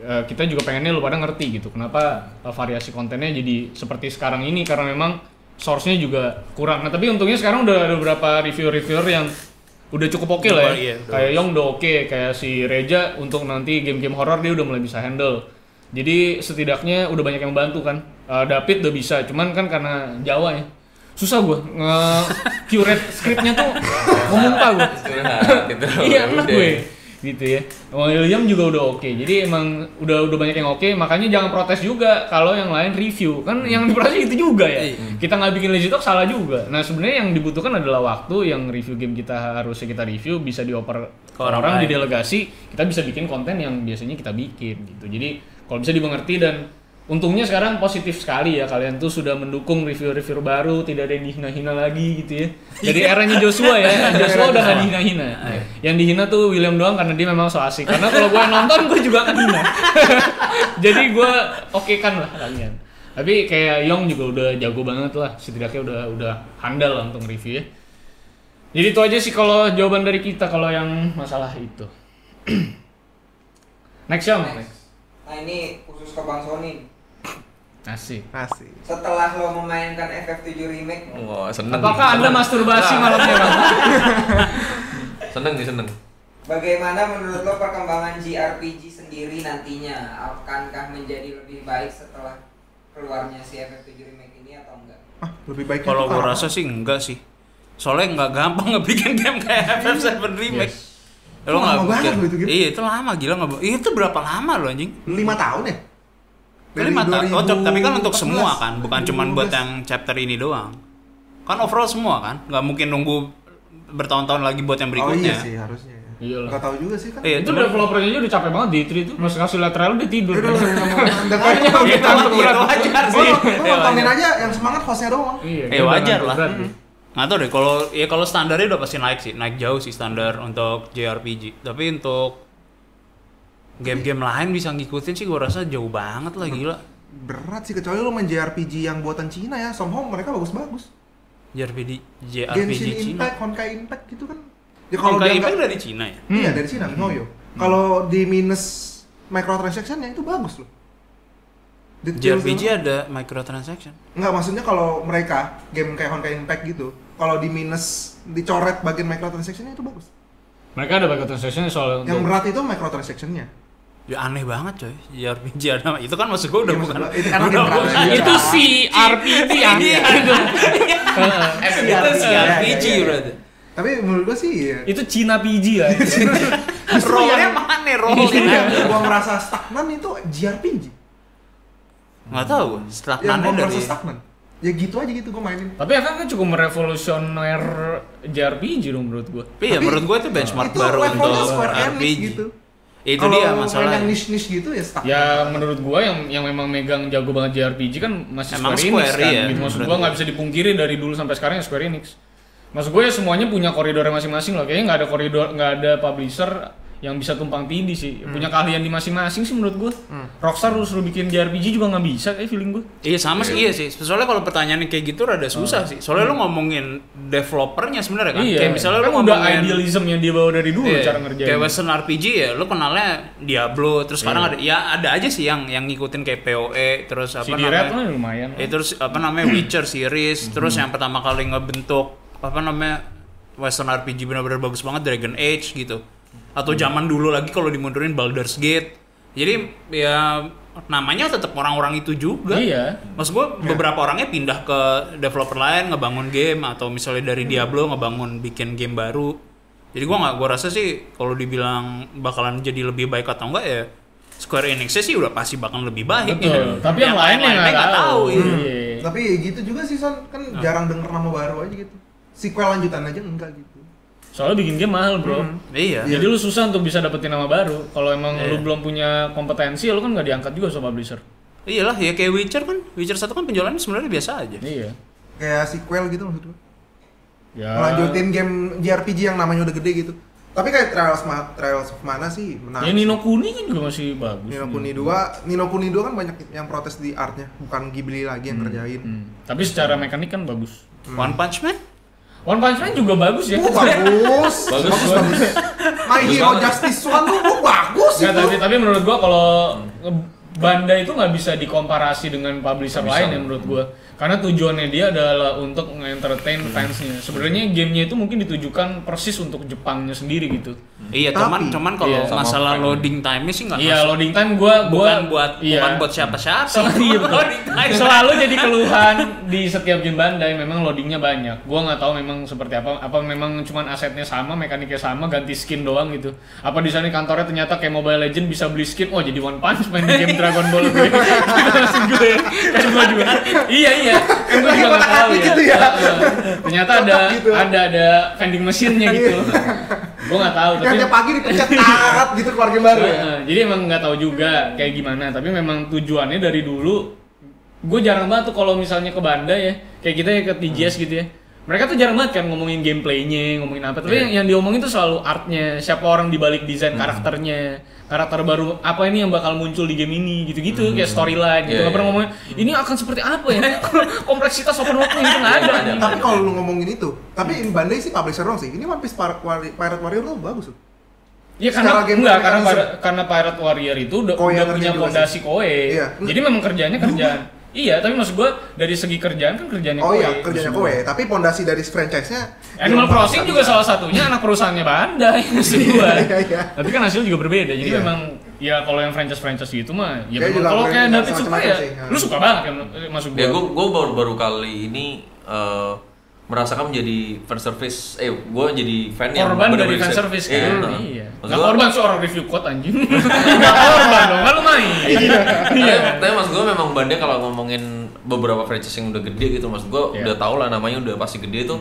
uh, kita juga pengennya lu pada ngerti gitu kenapa uh, variasi kontennya jadi seperti sekarang ini karena memang source-nya juga kurang nah tapi untungnya sekarang udah ada beberapa reviewer-reviewer yang udah cukup oke lah ya. Iya, kayak Yong udah oke, kayak si Reja untuk nanti game-game horror dia udah mulai bisa handle. Jadi setidaknya udah banyak yang bantu kan. Eh, David udah bisa, cuman kan karena Jawa ya. Susah gua nge-curate scriptnya tuh ngomong gua. Curhat gitu. iya enak gue gitu ya. William juga udah oke. Jadi emang udah udah banyak yang oke makanya jangan protes juga kalau yang lain review. Kan yang diprotes itu juga ya. Iya. kita nggak bikin lazy talk salah juga. Nah sebenarnya yang dibutuhkan adalah waktu yang review game kita harusnya kita review bisa dioper ke orang orang, di delegasi kita bisa bikin konten yang biasanya kita bikin gitu. Jadi kalau bisa dimengerti dan untungnya sekarang positif sekali ya kalian tuh sudah mendukung review-review baru tidak ada yang dihina-hina lagi gitu ya. Dari eranya Joshua ya Joshua udah gak dihina-hina. Yang dihina tuh William doang karena dia memang so asik. Karena kalau gue nonton gue juga akan hina jadi gue oke kan lah kalian. Tapi kayak Yong juga udah jago banget lah. Setidaknya udah udah handal lah untuk review ya. Jadi itu aja sih kalau jawaban dari kita kalau yang masalah itu. Next Yong. Next. Nah ini khusus ke Bang Sony. Asik Asik. Setelah lo memainkan FF7 remake, Wah, seneng. apakah anda Seneng. masturbasi malamnya bang Seneng nih, seneng. bagaimana menurut lo perkembangan JRPG sendiri nantinya? Akankah menjadi lebih baik setelah keluarnya si FF7 remake ini atau enggak? Ah, lebih baik Kalau itu gue rasa sih enggak sih. Soalnya nggak gampang ngebikin game kayak FF7 remake. Itu lama banget loh itu game. Iya itu lama gila nggak. Iya itu berapa lama lo anjing? lima tahun ya? Lima tahun. Oh, tapi kan untuk 2014, semua kan, bukan cuman buat 2015. yang chapter ini doang. Kan overall semua kan, nggak mungkin nunggu bertahun-tahun lagi buat yang Oh berikutnya. iya sih harusnya. ya. Iyalah. Nggak tahu juga sih kan. Iya, itu developernya aja udah capek banget di E3 itu masih kasih lihat trailer dia tidur Udah udah kan udah Itu wajar Gua sih. Iya, nontonin aja yang semangat hostnya doang. Iya, Eh wajar lah. Nggak tahu deh kalau ya kalau standarnya udah pasti naik sih, naik jauh sih standar untuk JRPG. Tapi untuk game-game lain bisa ngikutin sih gua rasa jauh banget lah gila. Berat sih kecuali lu main JRPG yang buatan Cina ya. Somehow mereka bagus-bagus. JRPG JRPG Genshin Cina. Impact, Honkai Impact gitu kan. Ya Kalau dia Impact nggak- dari Cina ya? Hmm. Iya dari Cina, Ngoyo. Kalau di minus microtransaction itu bagus loh. Details JRPG sama- ada microtransaction. Enggak, maksudnya kalau mereka game kayak Honkai Impact gitu, kalau di minus dicoret bagian microtransactionnya itu bagus. mereka ada bagian transaction soal Yang untuk- berat itu microtransactionnya. Ya aneh banget coy. JRPG ada itu kan maksud gua udah Iya, maksud bukan itu kan udah bukan- aja. itu si RPG Iya. aneh itu si Iya, iya, RPG iya. berarti. Tapi menurut gua sih ya. itu Cina PG ya Role-nya mana role yang gua merasa stagnan itu JRPG. Enggak tahu gua. Setelah Yang nanya gua dari stagnan. Ya gitu aja gitu gua mainin. tapi FF kan cukup merevolusioner JRPG dong menurut gua Tapi ya Tapi- menurut gua itu benchmark itu baru untuk RPG. gitu. Itu Kalau dia masalahnya. yang niche-niche gitu ya stagnan. ya menurut gua yang yang memang megang jago banget JRPG kan masih Emang Square, Enix Square, kan iya, gitu. maksud gua. nggak bisa dipungkiri dari dulu sampai sekarang ya Square Enix maksud gua ya semuanya punya koridornya masing-masing loh kayaknya nggak ada koridor nggak ada publisher yang bisa tumpang tindih sih Hmm. punya keahlian di masing-masing sih menurut gua Rockstar lu suruh bikin JRPG juga nggak bisa kayak feeling gua Iya sama sih iya sih. Soalnya kalau pertanyaannya kayak gitu rada susah sih. Soalnya lu ngomongin developernya sebenarnya kan. iya Kayak misalnya kan lu udah ngomongin idealism yang dia bawa dari dulu Iya, cara ngerjain Kayak Western RPG ya, lu kenalnya Diablo, terus sekarang Iya. ada ya ada aja sih yang yang ngikutin kayak PoE, terus apa CD Red namanya? lah lumayan Eh, terus apa namanya Witcher series, terus Mhm. yang pertama kali ngebentuk apa namanya Western RPG benar-benar bagus banget Dragon Age gitu. Atau Mhm. zaman dulu lagi kalau dimundurin Baldur's Gate. Jadi ya namanya tetap orang-orang itu juga. iya Maksud gue beberapa orangnya pindah ke developer lain ngebangun game atau misalnya dari Diablo ngebangun bikin game baru. Jadi gua nggak, gua rasa sih kalau dibilang bakalan jadi lebih baik atau enggak ya Square Enix sih udah pasti bakal lebih baik. betul gitu. tapi yang, lain yang lain-lainnya nggak tahu iya. Iya. Tapi ya gitu juga sih Son, kan jarang denger nama baru aja gitu. Sequel lanjutan aja enggak gitu. Soalnya bikin game mahal bro Hmm. Iya. Jadi lu susah untuk bisa dapetin nama baru. Kalau emang Iya. lu belum punya kompetensi, lu kan nggak diangkat juga sama publisher. Iyalah ya kayak Witcher kan. Witcher satu kan penjualannya sebenarnya biasa aja. Iya. Kayak sequel gitu maksud gua. Ya. Melanjutin game JRPG yang namanya udah gede gitu. Tapi kayak Trials, Ma- Trials of Mana sih menarik. Ya Nino Kuni kan juga masih bagus. Nino Kuni 2, Nino Kuni 2 kan banyak yang protes di artnya, bukan Ghibli lagi yang ngerjain. Hmm. Tapi secara mekanik kan bagus. One Punch Man? One Punch Man juga bagus ya. Oh, bagus. Bagus. bagus, bagus. My Hero Justice One tuh oh, bagus Nggak, itu. tapi, tapi menurut gua kalau Bandai itu nggak bisa dikomparasi dengan publisher lain ya menurut gua. Karena tujuannya dia adalah untuk nge-entertain Hmm. fansnya. Sebenarnya gamenya itu mungkin ditujukan persis untuk Jepangnya sendiri gitu. Iya, Tapi- cuman cuman kalau Iya. Masalah frame. loading time-nya sih nggak Iya, masuk. loading time gua gua bukan buat iya. bukan buat siapa-siapa. Sel- iya betul. Time. Selalu jadi keluhan di setiap game Bandai memang loadingnya banyak. Gua nggak tahu memang seperti apa. Apa memang cuman asetnya sama, mekaniknya sama, ganti skin doang gitu. Apa di sana kantornya ternyata kayak Mobile Legend bisa beli skin. Oh jadi One Punch main di game Dragon Ball gue. gitu gue. Kan gua juga. Iya iya. Kan gua juga nggak tahu ya. Gitu ya. Ternyata ada gitu. ada ada vending mesinnya gitu. gua nggak tahu Yang tapi tiap pagi dipencet tarat gitu keluar game baru ya. Jadi emang nggak tahu juga kayak gimana tapi memang tujuannya dari dulu gue jarang banget tuh kalau misalnya ke Bandai ya kayak kita ya ke TGS gitu ya mereka tuh jarang banget kan ngomongin gameplaynya ngomongin apa tapi Iya. yang, yang diomongin tuh selalu artnya siapa orang di balik desain karakternya karakter baru apa ini yang bakal muncul di game ini gitu-gitu kayak storyline gitu Iya, nggak pernah iya. ngomongin ini akan seperti apa ya kompleksitas open world itu nggak ada Nggak ada. Tapi kalau lu ngomongin itu, tapi ini Bandai sih publisher doang sih. Ini One Piece Pirate Warrior, Pirate Warrior tuh bagus tuh. Iya karena game enggak karena mechanism. Pirate, karena Pirate Warrior itu udah, punya fondasi. Koei. Iya. Jadi memang kerjanya kerjaan. Iya, tapi maksud gua dari segi kerjaan kan kerjanya Oh Koei. iya, kerjanya. Koei. Tapi pondasi dari franchise-nya Animal Crossing juga salah satunya anak perusahaannya Bandai maksud gua. Iya, iya. Tapi kan hasil juga berbeda. Jadi Iya. memang ya kalau yang franchise-franchise gitu mah ya memang kalau kayak David suka ya sih. lu suka banget kan maksud gua. Ya gue gue baru baru kali ini eh, merasakan menjadi fan service eh gue jadi fan yang korban dari fan service Iya, kan. Iya. Maksud Nggak korban seorang review code anjing. Nggak korban dong, kan lu main. Iya. Tapi maksud gue memang Bandai kalau ngomongin beberapa franchise yang udah gede gitu, maksud gue Iya. udah tau lah namanya udah pasti gede tuh.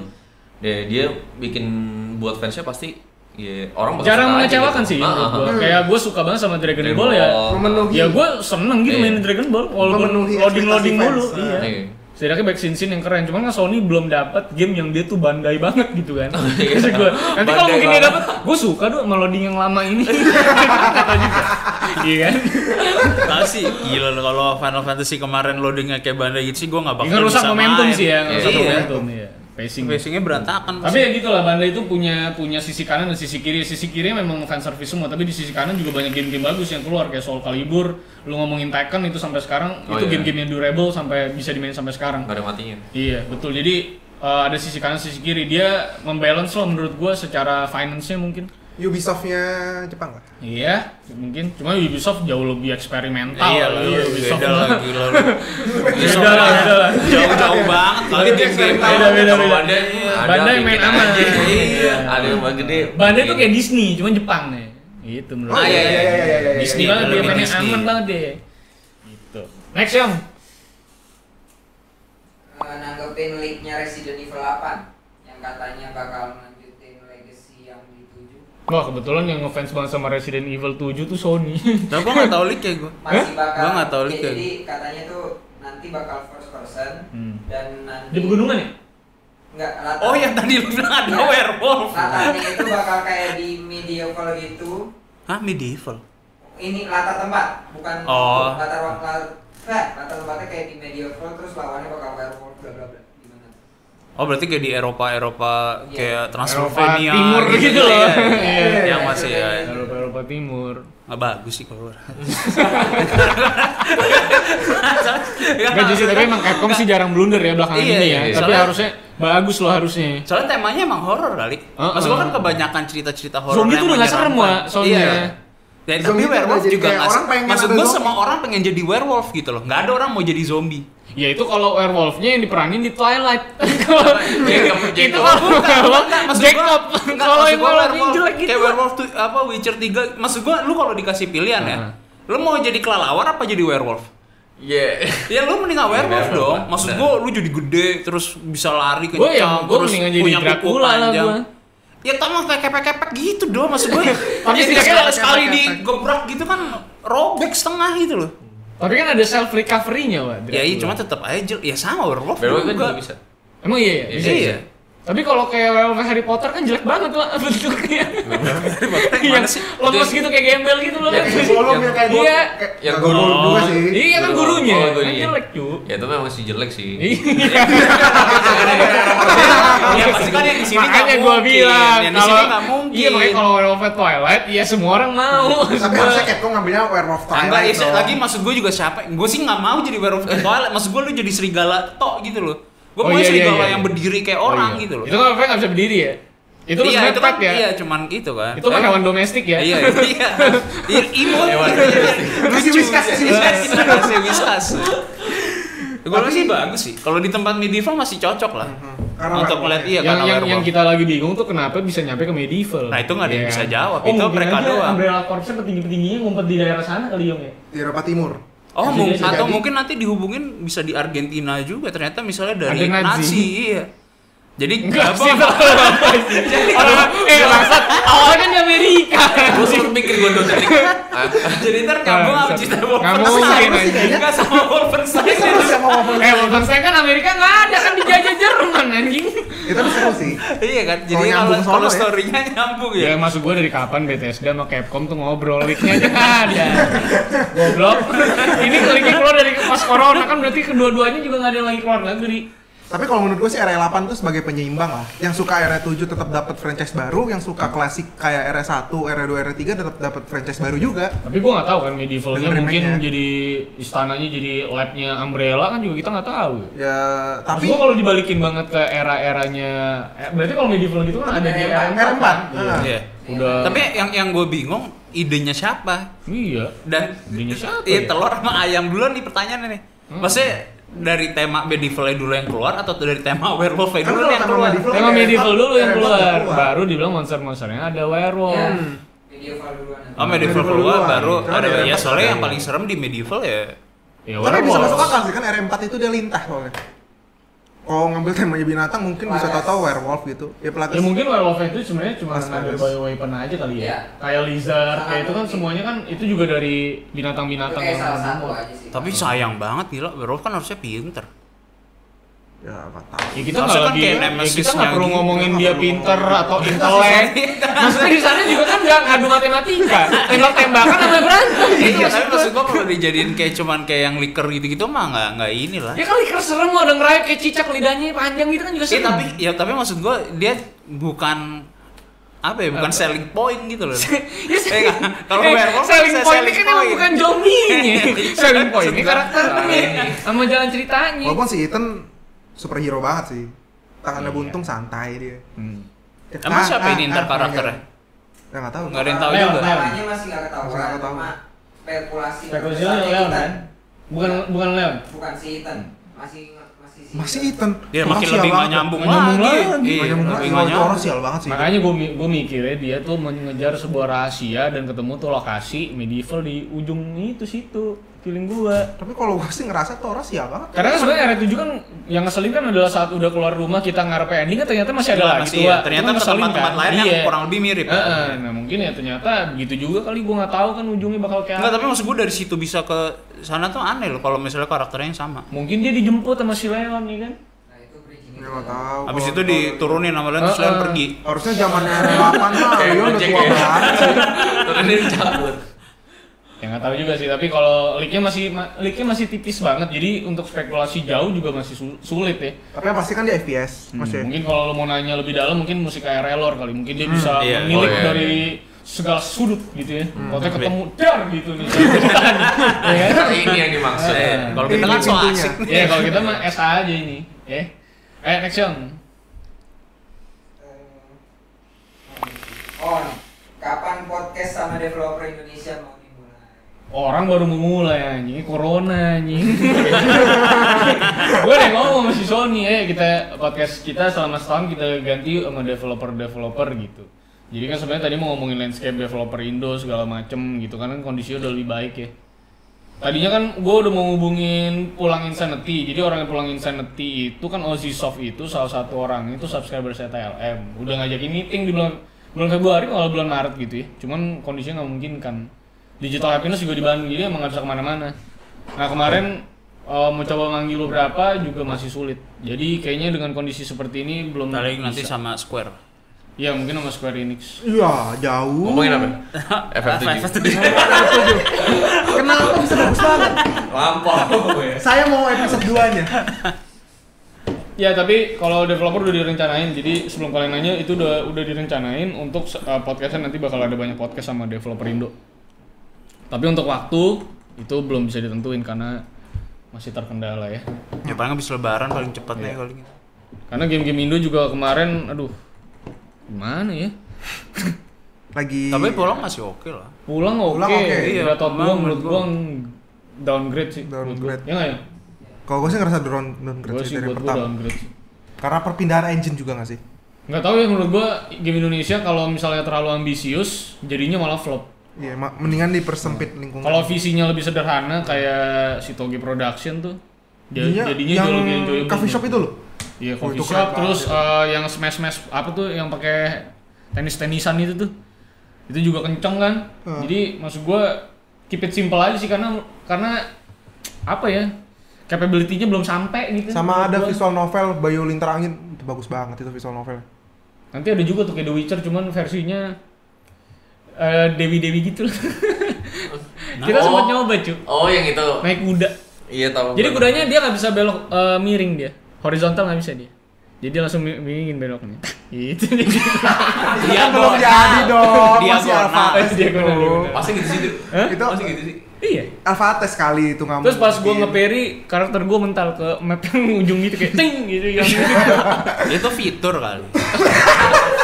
Ya, dia bikin buat fansnya pasti ya orang bakal jarang mengecewakan gitu. sih Ah, ah, ah. Kayak gue suka banget sama Dragon Ball ya. Memenuhi. Ya gue seneng gitu Iya. main Dragon Ball walaupun loading loading fans. Iya. Iya. Setidaknya back scene yang keren, cuman kan Sony belum dapat game yang dia tuh bandai banget gitu kan. iya. Maksud gua, nanti kalau mungkin dia dapat, gue suka tuh loading yang lama ini. Kata juga. Iya kan? Tahu sih, gila loh kalau Final Fantasy kemarin loadingnya kayak Bandai gitu sih gue nggak bakal Ini rusak bisa momentum main. sih ya, rusak Iya. momentum ya. Pacing. Pacingnya berantakan. Tapi ya gitu lah, Bandai itu punya punya sisi kanan dan sisi kiri. Sisi kiri memang fan service semua, tapi di sisi kanan juga banyak game-game bagus yang keluar kayak Soul Calibur. Lu ngomongin Tekken itu sampai sekarang Oh, itu iya. game-game yang durable sampai bisa dimain sampai sekarang. Nggak ada matinya. Iya, betul. Jadi eh, ada sisi kanan, sisi kiri. Dia membalance loh menurut gua secara finance-nya mungkin. Ubisoft-nya Jepang lah. Iya, mungkin. Cuma Ubisoft jauh lebih eksperimental. Iya, lah. iya, Ubisoft beda lah, gila lu. Beda lah, beda lah. Jauh-jauh banget kali game-game. Beda, beda, Kalau beda. Bandai, main aman. aja. Iya. Ada yang gede. Bandai tuh kayak Disney, cuma Jepang nih. Itu menurut Oh Ah, iya, iya, iya, iya. Disney iya, banget dia lebih mainnya aman banget deh. Gitu. Next yang Eh, nanggepin leak-nya Resident Evil 8 yang katanya bakal Wah kebetulan yang ngefans banget sama Resident Evil 7 tuh Sony. Tapi gue nggak tahu leak ya gue. Masih bakal Gua nggak tahu ya, leak ya. Jadi katanya tuh nanti bakal first person Hmm. dan nanti Di pegunungan ya? Enggak, latar, Oh yang tadi lu bilang ada Iya. werewolf. latarnya itu bakal kayak di medieval gitu. Hah medieval? Ini latar tempat, bukan Oh. latar waktu latar, nah, latar tempatnya kayak di medieval terus lawannya bakal werewolf bla bla bla. Oh berarti kayak di Eropa Eropa Iya. kayak Eropa Transylvania Timur gitu loh. ya. Iya. Yang masih ya. Eropa Eropa Timur. Nggak bagus sih kalau. Enggak sih, tapi emang Capcom sih jarang blunder ya belakangan Iya, ini iya, ya. iya. Tapi Soalnya- harusnya bagus loh harusnya. Soalnya temanya emang horor kali. Maksud gua kan kebanyakan cerita-cerita horor. Zombie yang tuh udah nggak serem. Wak, soalnya. Iya. Dan tapi Zombie tuh werewolf juga nggak orang se- pengen Maksud zombie. semua orang pengen jadi werewolf gitu loh. Nggak ada orang mau jadi zombie. Ya itu kalau werewolfnya yang diperanin di Twilight. Itu Jacob. kalau gua- Jacob. Kalau yang gua werewolf werewolf jelek gitu. Kayak werewolf tuh apa Witcher 3. Maksud gua lu kalau dikasih pilihan ya. Lu mau jadi kelelawar apa jadi werewolf? Iya. Ya lu mendingan werewolf Werewolf, dong. Maksud gua lu jadi gede terus bisa lari Gua ya, kencang gua terus mendingan jadi punya kuku Dracula lah panjang. gua. Ya kayak kepek-kepek gitu dong maksud gua. Tapi setidaknya sekali, sekali digebrak gitu kan robek setengah gitu loh. Tapi kan ada self recovery-nya, Wak. Ya iya cuma tetap aja ya sama werewolf Werewolf kan juga. juga bisa. Emang iya ya? Bisa, Iya. bisa. Tapi kalau kayak werewolf Harry Potter kan jelek banget lah bentuknya. Yang lemes gitu kayak gembel gitu loh. Ya kayak bolong yang kayak Iya. kayak Yang guru. juga sih. Iya kan Guru. gurunya. Oh, Kan gurunya. jelek cu. Ya itu memang sih jelek sih. Iya. Ya pasti kan yang di sini Makanya nggak gue bilang yang di sini nggak mungkin. Iya makanya kalau Werewolf Twilight ya semua orang mau. Tapi harusnya Capcom ngambilnya Werewolf Enggak, Twilight ya, dong. lagi maksud gue juga siapa? Gue sih nggak mau jadi werewolf toilet. Maksud gue lu jadi serigala tok gitu loh. Gue Oh, mau iya, iya, serigala iya, yang iya. berdiri kayak Oh, orang iya. gitu loh. Itu kan apa nggak bisa berdiri ya? Itu iya, itu kan ya. iya cuman gitu kan. Itu kan hewan domestik ya. Iya, iya. Iya, imut. Hewan Kasih whiskas, kasih whiskas. Kasih whiskas. Gue sih bagus sih. Kalau di tempat medieval masih cocok lah. Karena Untuk werewolf lihat ya. iya yang karena yang, yang kita lagi bingung tuh kenapa bisa nyampe ke medieval. Nah, itu nggak ada yang Iya bisa jawab. Oh, Itu mereka aja doang. Umbrella Corps-nya petinggi-petingginya ngumpet di daerah sana kali Yong ya. Di Eropa Timur. Oh, mung- jadi. atau mungkin nanti dihubungin bisa di Argentina juga ternyata misalnya dari Nazi. Nazi, iya. Jadi Enggak apa- sih. Orang eh bangsat. Awalnya kan di Amerika. Gue sempet mikir gue detik. Ah, Jadi ntar kamu sama mungkin, anjing. Enggak sama Wolfenstein. Sama Wolverine. Eh, Wolfenstein kan Amerika nggak ada kan dijajah Jerman anjing. Itu seru sih. Iya kan? Jadi Kalau ya. story-nya nyambung ya. Ya maksud gue dari kapan Bethesda sama Capcom tuh ngobrol leaknya aja ada. Goblok. Ini leaknya keluar dari pas corona kan berarti kedua-duanya juga nggak ada yang lagi keluar negeri. Tapi kalau menurut gue sih RE8 tuh sebagai penyeimbang lah. Yang suka RE7 tetap dapat franchise baru, yang suka klasik kayak RE1, RE2, RE3 tetap dapat franchise baru juga. Tapi gue nggak tahu kan medievalnya Dengan mungkin jadi istananya jadi labnya Umbrella kan juga kita nggak tahu. Ya, Tapi tapi kalau dibalikin banget ke era-eranya, eh, berarti kalau medieval gitu kan ada di era R4. kan? Iya. Ah. Iya. Udah. Tapi yang yang gue bingung idenya siapa? iya. Dan Idenya siapa Iya, ya? telur sama ayam dulu nih pertanyaannya nih. Hmm. Maksudnya dari tema medieval dulu yang keluar atau dari tema werewolf Kan dulu kalau yang keluar? medieval- Tema medieval dulu yang R4 keluar, keluar. baru dibilang monster-monsternya ada werewolf. Ya, Hmm. medieval duluan. Oh medieval Medieval keluar baru Karena ada ya R4 soalnya yang paling serem di medieval ya Ya, Tapi bisa masuk akal sih kan R4 itu dia lintah soalnya. Kalau ngambil temanya binatang mungkin bisa tahu-tahu werewolf gitu. Ya pelatih. Ya mungkin werewolf itu sebenarnya cuma ngambil Laras. bio weapon aja kali ya. Iya. Kayak lizard, kayak itu kan mungkin. semuanya kan itu juga dari binatang-binatang kayak yang salah satu aja sih. tapi sayang banget gila werewolf kan harusnya pinter Ya nggak tahu. Ya kita nggak kan lagi, kayak ya kita Nemesisnya nggak perlu gitu. ngomongin dia pinter atau intelek. Maksudnya di sana juga kan nggak ngadu matematika, tembak-tembakan sama berantem. gitu iya tapi maksud gua. kalau dijadiin kayak cuman kayak yang liker gitu-gitu mah nggak nggak inilah Ya kali keren serem mau ada ngerayap kayak cicak lidahnya panjang gitu kan juga Iya serem. tapi ya tapi maksud gua dia bukan apa ya bukan Apa? selling point gitu loh. Ya, Eh, nggak. kalau eh, werewolf selling bisa point selling ini kan emang bukan zombie-nya. selling point ini karakternya sama jalan ceritanya. Walaupun si Ethan superhero banget sih. Tangannya buntung santai dia. Hmm. Emang siapa ini ntar karakternya? Ya nggak tahu. Nggak ada yang tahu juga. Namanya masih nggak ketahuan, cuma spekulasi. Misalnya Leon kan? Bukan bukan Leon. Bukan si Ethan. Masih masih si Masih Ethan. Dia Orang makin lebih banget. nyambung lagi. Iya, nyambung lebih lagi. Itu orang nyambung. sial banget sih. Makanya gue gue mikirnya dia tuh mengejar sebuah rahasia dan ketemu tuh lokasi medieval di ujung itu situ feeling gua. Tapi kalau gue sih ngerasa tuh orang sial banget. Karena kan sebenarnya RE7 kan yang ngeselin kan adalah saat udah keluar rumah kita ngarep ending kan ternyata masih ada lagi Masih tuh. ya, Wak. ternyata kan tempat-tempat kan. lain Iya. yang kurang lebih mirip. Heeh, Nah mungkin ya ternyata begitu juga kali gua nggak tahu kan ujungnya bakal kayak Enggak, tapi maksud gue dari situ bisa ke sana tuh aneh loh kalau misalnya karakternya yang sama. Mungkin dia dijemput sama si Leon ya kan. Nah itu bridging Ya nggak tahu. Habis Kalau- itu diturunin sama Leon terus. Leon pergi. Harusnya zamannya R8 mah Kayak Leon udah tua ya. banget. Turunin cabut. Ya nggak tahu juga sih, tapi kalau leaknya masih ma- leaknya masih tipis banget, jadi untuk spekulasi jauh juga masih su- sulit ya. Tapi yang pasti kan dia FPS, Hmm, maksudnya. mungkin kalau lo mau nanya lebih dalam, mungkin musik kayak Relor kali, mungkin dia bisa iya. menilik Oh, iya, dari segala sudut gitu ya. Hmm. Kalau ketemu dar gitu nih, ya kan? Ini yang dimaksud. Eh, kalau kita kan so asik. Ya kalau kita mah SA aja ini, ya. Eh, next Yong. Eh, On. Kapan podcast sama developer Indonesia mau? Orang baru memulai anjing, ini corona anjing. gue udah ngomong sama si Sony, eh kita podcast kita selama setahun kita ganti sama developer-developer gitu. Jadi kan sebenarnya tadi mau ngomongin landscape developer Indo segala macem gitu kan, kan kondisinya udah lebih baik ya. Tadinya kan gue udah mau ngubungin Pulang Insanity, jadi orang yang Pulang Insanity itu kan Ozzy Soft itu salah satu orang itu subscriber saya TLM. Udah ngajakin meeting di bulan bulan Februari kalau bulan Maret gitu ya. Cuman kondisinya nggak mungkin kan. Digital Happiness juga di Bandung, jadi emang nggak bisa ke mana-mana. Nah kemarin eh, mau coba manggil lu berapa juga masih sulit. Jadi kayaknya dengan kondisi seperti ini belum Paling nanti sama Square. Ya mungkin sama Square Enix. Iya, jauh. Ngomongin apa? FF7. Kenapa bisa bagus banget? Lampau ya. Saya mau episode 2-nya. Ya tapi kalau developer udah direncanain, jadi sebelum kalian nanya itu udah udah direncanain untuk uh, podcastnya nanti bakal ada banyak podcast sama developer Indo. Tapi untuk waktu itu belum bisa ditentuin karena masih terkendala ya. Ya paling habis lebaran paling cepat Iya. nih kali gitu. Karena game-game Indo juga kemarin, aduh, gimana ya? Lagi Tapi pulang masih oke lah. Pulang oke, Pulang oke. Iya, Iya, top gua menurut gua downgrade sih. gua. Downgrade. Ya nggak ya? Kalau gue sih ngerasa down downgrade Gue sih sih dari buat gua pertama. downgrade sih. Karena perpindahan engine juga nggak sih? Nggak tahu ya menurut gua game Indonesia kalau misalnya terlalu ambisius jadinya malah flop. Iya, mendingan dipersempit lingkungan. Kalau visinya lebih sederhana kayak si Toge Production tuh, ja- Jadinya jadinya yang jauh lebih enjoyable. coffee shop itu loh. Iya Oh, coffee itu shop, terus banget eh, yang smash smash apa tuh yang pakai tenis tenisan itu tuh, itu juga kenceng kan. Hmm. Jadi maksud gua keep it simple aja sih karena karena apa ya capability-nya belum sampai gitu. Sama ada gua. visual novel Bayulin Terangin itu bagus banget itu visual novel. Nanti ada juga tuh kayak The Witcher cuman versinya eh, dewi-dewi gitu. Kita Oh. sempat nyoba cu, Oh yang itu. naik kuda. Iya tahu. Jadi kudanya dia nggak bisa belok eh, miring dia, horizontal nggak bisa dia. Jadi dia langsung mi- miringin beloknya. Gitu. Dia belum jadi dong. Dia masih itu. dia gona. Pasti gitu sih. Itu Pasti gitu sih. iya. alpha test kali itu nggak Terus pas gua mungkin. nge-parry, karakter gua mental ke map yang ujung gitu kayak ting gitu yang Itu fitur kali.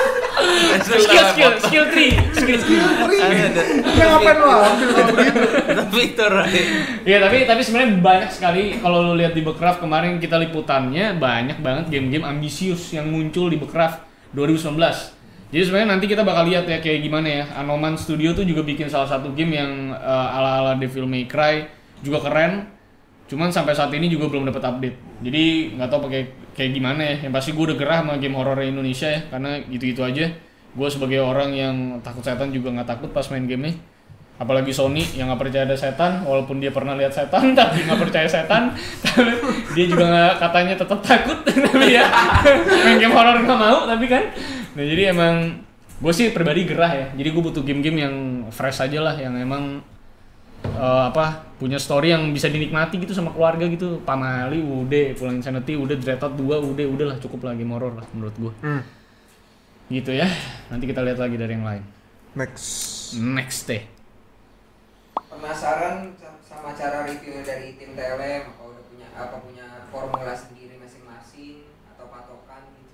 skill skill skill tree skill skill. Ada. Dia ngapain lo ambil begitu? Itu fitur. kali. Iya tapi tapi sebenarnya banyak sekali kalau lu lihat di Bekraf kemarin kita liputannya banyak banget game-game ambisius yang muncul di Bekraf 2019. Jadi sebenarnya nanti kita bakal lihat ya kayak gimana ya. Anoman Studio tuh juga bikin salah satu game yang eh, ala-ala Devil May Cry juga keren. Cuman sampai saat ini juga belum dapat update. Jadi nggak tahu pakai kayak gimana ya. Yang pasti gue udah gerah sama game horror Indonesia ya karena gitu-gitu aja. Gue sebagai orang yang takut setan juga nggak takut pas main gamenya apalagi Sony yang nggak percaya ada setan walaupun dia pernah lihat setan tapi nggak percaya setan tapi dia juga nggak katanya tetap takut tapi ya main game horror nggak mau tapi kan nah jadi emang gue sih pribadi gerah ya jadi gue butuh game-game yang fresh aja lah yang emang eh, apa punya story yang bisa dinikmati gitu sama keluarga gitu Pamali udah Pulang Insanity udah Dreadnought 2 udah udah lah cukup lagi horror lah menurut gue Hmm. gitu ya nanti kita lihat lagi dari yang lain Next. next deh Penasaran sa- sama cara review dari tim TLM apa udah punya apa punya formula sendiri masing-masing atau patokan gitu.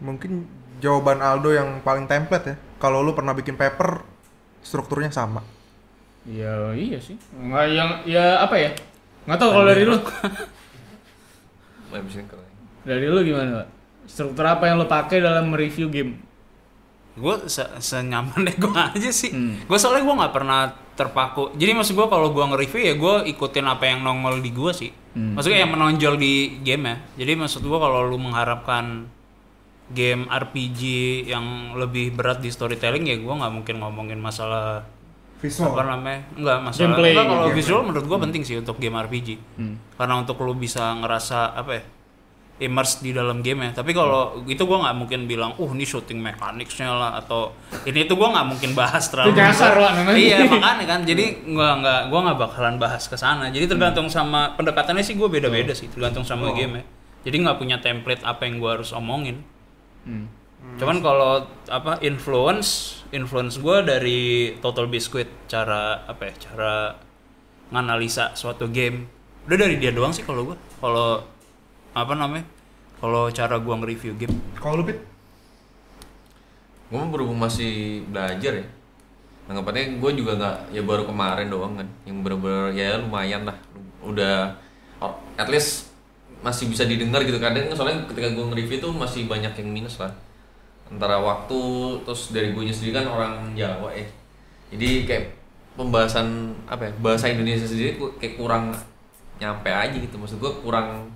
Mungkin jawaban Aldo yang paling template ya. Kalau lu pernah bikin paper, strukturnya sama. Ya iya sih. Nggak yang ya apa ya? Nggak tahu kalau dari lu. Keren. Dari lu gimana, Pak? Struktur apa yang lu pakai dalam mereview game? gue se senyaman deh gue aja sih Hmm. gue soalnya gue nggak pernah terpaku jadi maksud gue kalau gue nge-review ya gue ikutin apa yang nongol di gue sih Hmm. maksudnya yang menonjol di game ya jadi maksud gue kalau lu mengharapkan game RPG yang lebih berat di storytelling ya gue nggak mungkin ngomongin masalah Visual. apa namanya? Enggak masalah. Gameplay. Enggak, kalau gitu. visual menurut gue penting sih untuk game RPG Hmm. karena untuk lu bisa ngerasa apa ya immerse di dalam game ya. Tapi kalau itu gue nggak mungkin bilang uh ini shooting mechanicsnya lah atau ini itu gue nggak mungkin bahas terlalu Itu nyasar lah namanya. iya makanya kan. Jadi nggak nggak gue nggak bakalan bahas ke sana. Jadi tergantung sama pendekatannya sih gue beda beda sih tergantung sama game ya. Jadi nggak punya template apa yang gue harus omongin. Hmm. Cuman kalau apa influence influence gue dari Total Biscuit cara apa ya cara nganalisa suatu game udah dari dia doang sih kalau gue kalau apa namanya kalau cara gue nge-review game Kalau lu Pit? Gue berhubung masih belajar ya. Anggapannya gue juga nggak ya baru kemarin doang kan. Yang bener-bener ya lumayan lah. Udah oh, at least masih bisa didengar gitu kadang soalnya ketika gue nge-review tuh masih banyak yang minus lah antara waktu terus dari gue sendiri kan orang Jawa ya jadi kayak pembahasan apa ya bahasa Indonesia sendiri kayak kurang nyampe aja gitu. Maksud gue kurang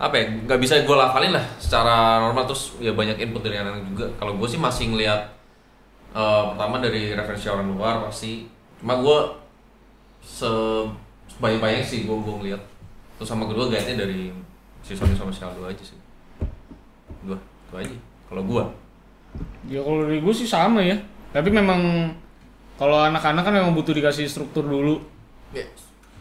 apa ya nggak bisa gue lafalin lah secara normal. Terus ya banyak input dari anak-anak juga. Kalau gue sih masih ngelihat eh, pertama dari referensi orang luar pasti. Cuma gue se banyak banyak sih gue gue ngeliat terus sama kedua guide-nya dari si Sony sama si Aldo aja sih. Dua itu aja. Kalau gua Ya kalau dari gue sih sama ya. Tapi memang kalau anak-anak kan memang butuh dikasih struktur dulu.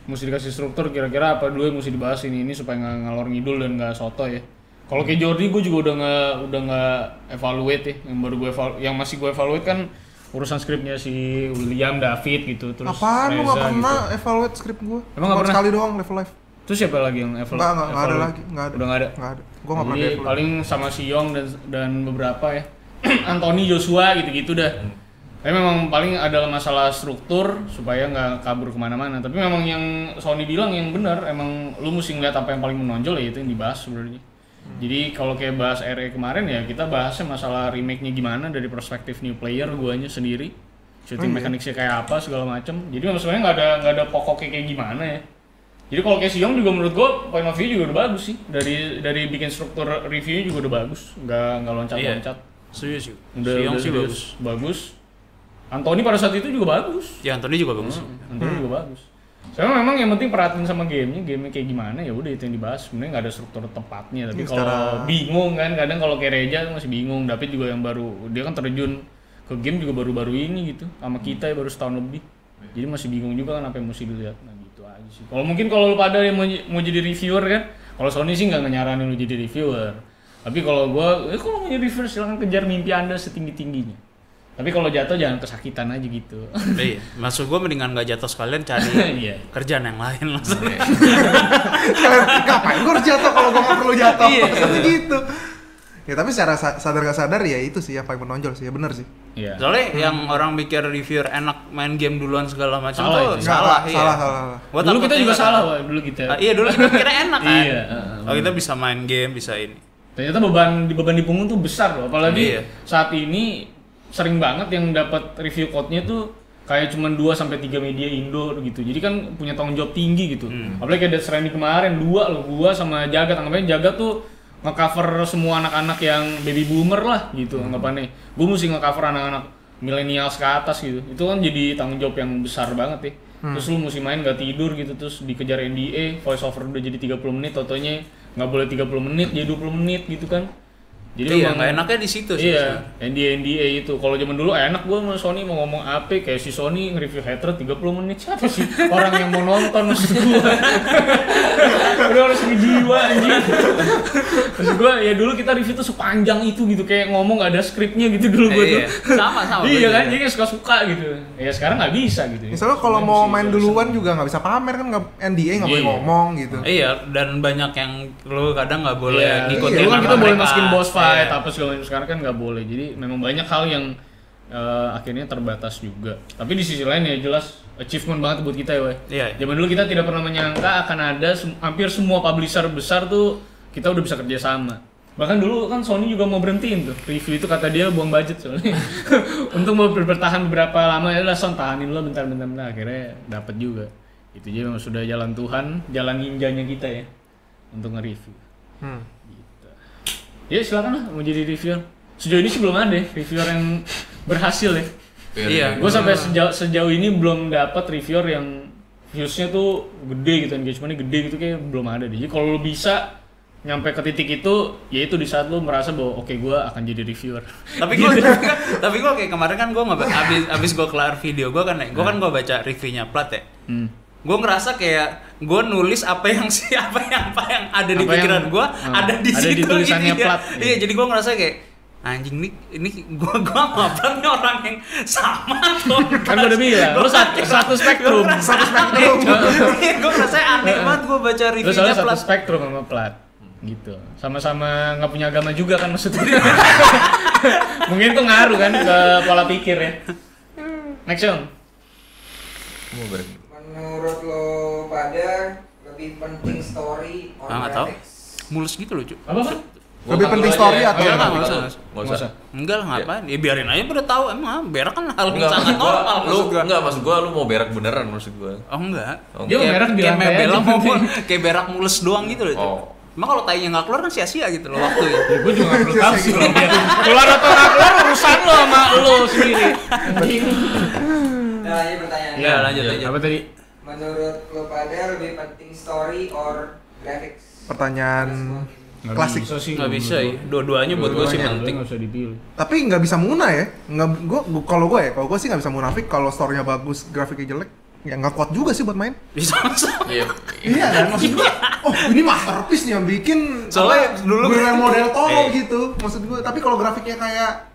Mesti dikasih struktur kira-kira apa dulu yang mesti dibahas ini ini supaya nggak ngalor ngidul dan nggak soto ya. Kalau kayak Jordi gue juga udah nggak udah nggak evaluate ya. Yang baru gue evalu- yang masih gue evaluate kan urusan skripnya si William David gitu terus Apaan lu gak pernah gitu. evaluate script gua? Emang nggak Cuma pernah? sekali doang level life. Terus siapa lagi yang evaluate? Enggak, enggak, enggak ada lagi, enggak ada. Udah nggak ada. Enggak ada. Gua enggak pernah paling sama si Yong dan dan beberapa ya. Anthony Joshua gitu-gitu dah. Tapi memang paling adalah masalah struktur supaya nggak kabur ke mana-mana. Tapi memang yang Sony bilang yang benar, emang lu mesti ngeliat apa yang paling menonjol ya itu yang dibahas sebenarnya. Jadi kalau kayak bahas RE kemarin ya kita bahasnya masalah remake-nya gimana dari perspektif new player guanya sendiri. Shooting iya. mechanics-nya kayak apa segala macem. Jadi memang sebenarnya nggak ada nggak ada pokoknya kayak gimana ya. Jadi kalau kayak si Young juga menurut gua point of view juga udah bagus sih. Dari dari bikin struktur reviewnya juga udah bagus. Nggak nggak loncat-loncat. Setuju sih. Udah, si serius. bagus. Bagus. Anthony pada saat itu juga bagus. Ya Anthony juga bagus. Anthony juga bagus. Soalnya memang yang penting perhatiin sama gamenya, gamenya kayak gimana ya udah itu yang dibahas. Sebenarnya nggak ada struktur tepatnya. Tapi kalau secara- bingung kan, kadang kalau kayak Reja masih bingung. David juga yang baru, dia kan terjun ke game juga baru-baru ini gitu. Sama kita ya baru setahun lebih. Jadi masih bingung juga kan apa yang mesti dilihat. Nah gitu aja sih. Kalau mungkin kalau lu pada yang mau, mau jadi reviewer kan, kalau Sony sih nggak nyaranin lu jadi reviewer. Tapi kalau gua, eh kalau mau jadi reviewer silahkan kejar mimpi anda setinggi tingginya. Tapi kalau jatuh jangan kesakitan aja gitu. iya. Maksud gue mendingan gak jatuh sekalian cari Iya. kerjaan yang lain langsung. Ngapain gua harus jatuh kalau gua nggak perlu jatuh? Iya. Tapi gitu. Ya tapi secara sa- sadar gak sadar ya itu sih yang paling menonjol sih, ya bener sih. Iya. Soalnya yang orang mikir reviewer enak main game duluan segala macam Salah tuh itu. Nggak, salah, iya. salah, salah, salah. Gua dulu kita juga salah, Wak. dulu kita. Ah, iya dulu kita kira enak kan. Iya, heeh, Oh kita bisa main game, bisa ini. Ternyata beban di beban di punggung tuh besar loh. Apalagi Iya. saat ini sering banget yang dapat review code-nya tuh kayak cuman 2 sampai 3 media Indo gitu. Jadi kan punya tanggung jawab tinggi gitu. Hmm. Apalagi kayak Death Stranding kemarin dua loh, gua sama Jagat anggapannya Jagat tuh nge-cover semua anak-anak yang baby boomer lah gitu Hmm. anggapannya. Gua mesti nge-cover anak-anak milenials ke atas gitu. Itu kan jadi tanggung jawab yang besar banget ya. Hmm. Terus lu mesti main gak tidur gitu terus dikejar NDA, voice over udah jadi 30 menit, totonya nggak boleh 30 menit jadi 20 menit gitu kan. Jadi iya, nggak enaknya di situ sih. Iya, NDA NDA itu. Kalau zaman dulu enak gua sama Sony mau ngomong apa kayak si Sony nge-review Hatred 30 menit siapa sih orang yang mau nonton maksud gua. Udah harus jiwa anjing. Maksud gua ya dulu kita review tuh sepanjang itu gitu kayak ngomong gak ada skripnya gitu dulu gua Iya, tuh. sama sama. iya kan, jadi suka-suka gitu. Ya sekarang nggak bisa gitu. Misalnya kalau Sekarang mau main duluan juga nggak bisa pamer kan nggak NDA nggak boleh Iya. ngomong gitu. Iya, dan banyak yang lu kadang nggak boleh Iya, ngikutin dulu kan kita boleh masukin boss fight Iya. apa segala macam sekarang kan nggak boleh jadi memang banyak hal yang eh, akhirnya terbatas juga tapi di sisi lain ya jelas achievement banget buat kita ya. Iya, iya. zaman dulu kita tidak pernah menyangka akan ada sem- hampir semua publisher besar tuh kita udah bisa kerja sama bahkan dulu kan Sony juga mau berhentiin tuh review itu kata dia buang budget soalnya untuk mau ber- bertahan beberapa lama ya son tahanin lo bentar bentar bentar akhirnya dapat juga itu jadi memang sudah jalan Tuhan jalan ninjanya kita ya untuk nge-review Hmm. Ya silakan lah mau jadi reviewer. Sejauh ini sih belum ada ya, reviewer yang berhasil ya. Iya. Gue sampai sejauh, sejauh ini belum dapat reviewer yang viewsnya tuh gede gitu, engagementnya gede gitu kayak belum ada deh. Jadi kalau lu bisa nyampe ke titik itu, ya itu di saat lu merasa bahwa oke gue akan jadi reviewer. tapi gue tapi gue kayak kemarin kan gue nggak abis abis gue kelar video gue kan gue kan gue baca reviewnya plat ya Hmm. Gue ngerasa kayak gue nulis apa yang si apa yang apa yang ada di Apa pikiran yang- gue hmm, ada di ada di situ tulisannya gitu, ya. plat. iya jadi gue ngerasa kayak anjing nih ini gue gue sama plat nih orang yang sama tuh Kan gua udah bilang, lu satu- satu spektrum. satu spektrum gue ngerasa aneh banget gue baca reviewnya soalnya satu plat spektrum sama plat gitu sama-sama nggak punya agama juga kan maksudnya mungkin tuh ngaruh kan ke pola pikir ya next bareng. Menurut lo pada lebih penting story or Ah, nggak tahu. mulus gitu loh cu apa Lebih penting story aja. atau Iya, apa? nggak Nggak usah. usah. Nggak Nggak usah. usah. enggak lah ngapain ya biarin aja pada tahu emang berak kan hal yang Enggak, sangat normal lu enggak maksud gua lu mau berak beneran maksud gua. oh enggak Oh, Dia mau Kayak- berak di lantai aja. kayak berak mulus doang gitu loh. Oh. emang kalau tainya nggak keluar kan sia-sia gitu loh waktunya Ya gue juga gak perlu tahu sih kalau dia keluar atau nggak keluar urusan lo sama lo sendiri. Nah, ini pertanyaannya. ya lanjut Iya. aja Apa tadi? Menurut lo pada lebih penting story or graphics Pertanyaan Nggak klasik. bisa sih nggak bisa ya dua-duanya buat gue sih penting nggak usah dipilih Tapi nggak bisa muna ya. Nggak, gua, gua- kalau gue ya, kalau gue sih nggak bisa munafik kalau store-nya bagus, grafiknya jelek, ya nggak kuat juga sih buat main. bisa Iya. Iya kan, maksud gue, oh ini masterpiece nih yang bikin Soalnya apa, dulu- Guillermo del Toro Eh. gitu, maksud gue. Tapi kalau grafiknya kayak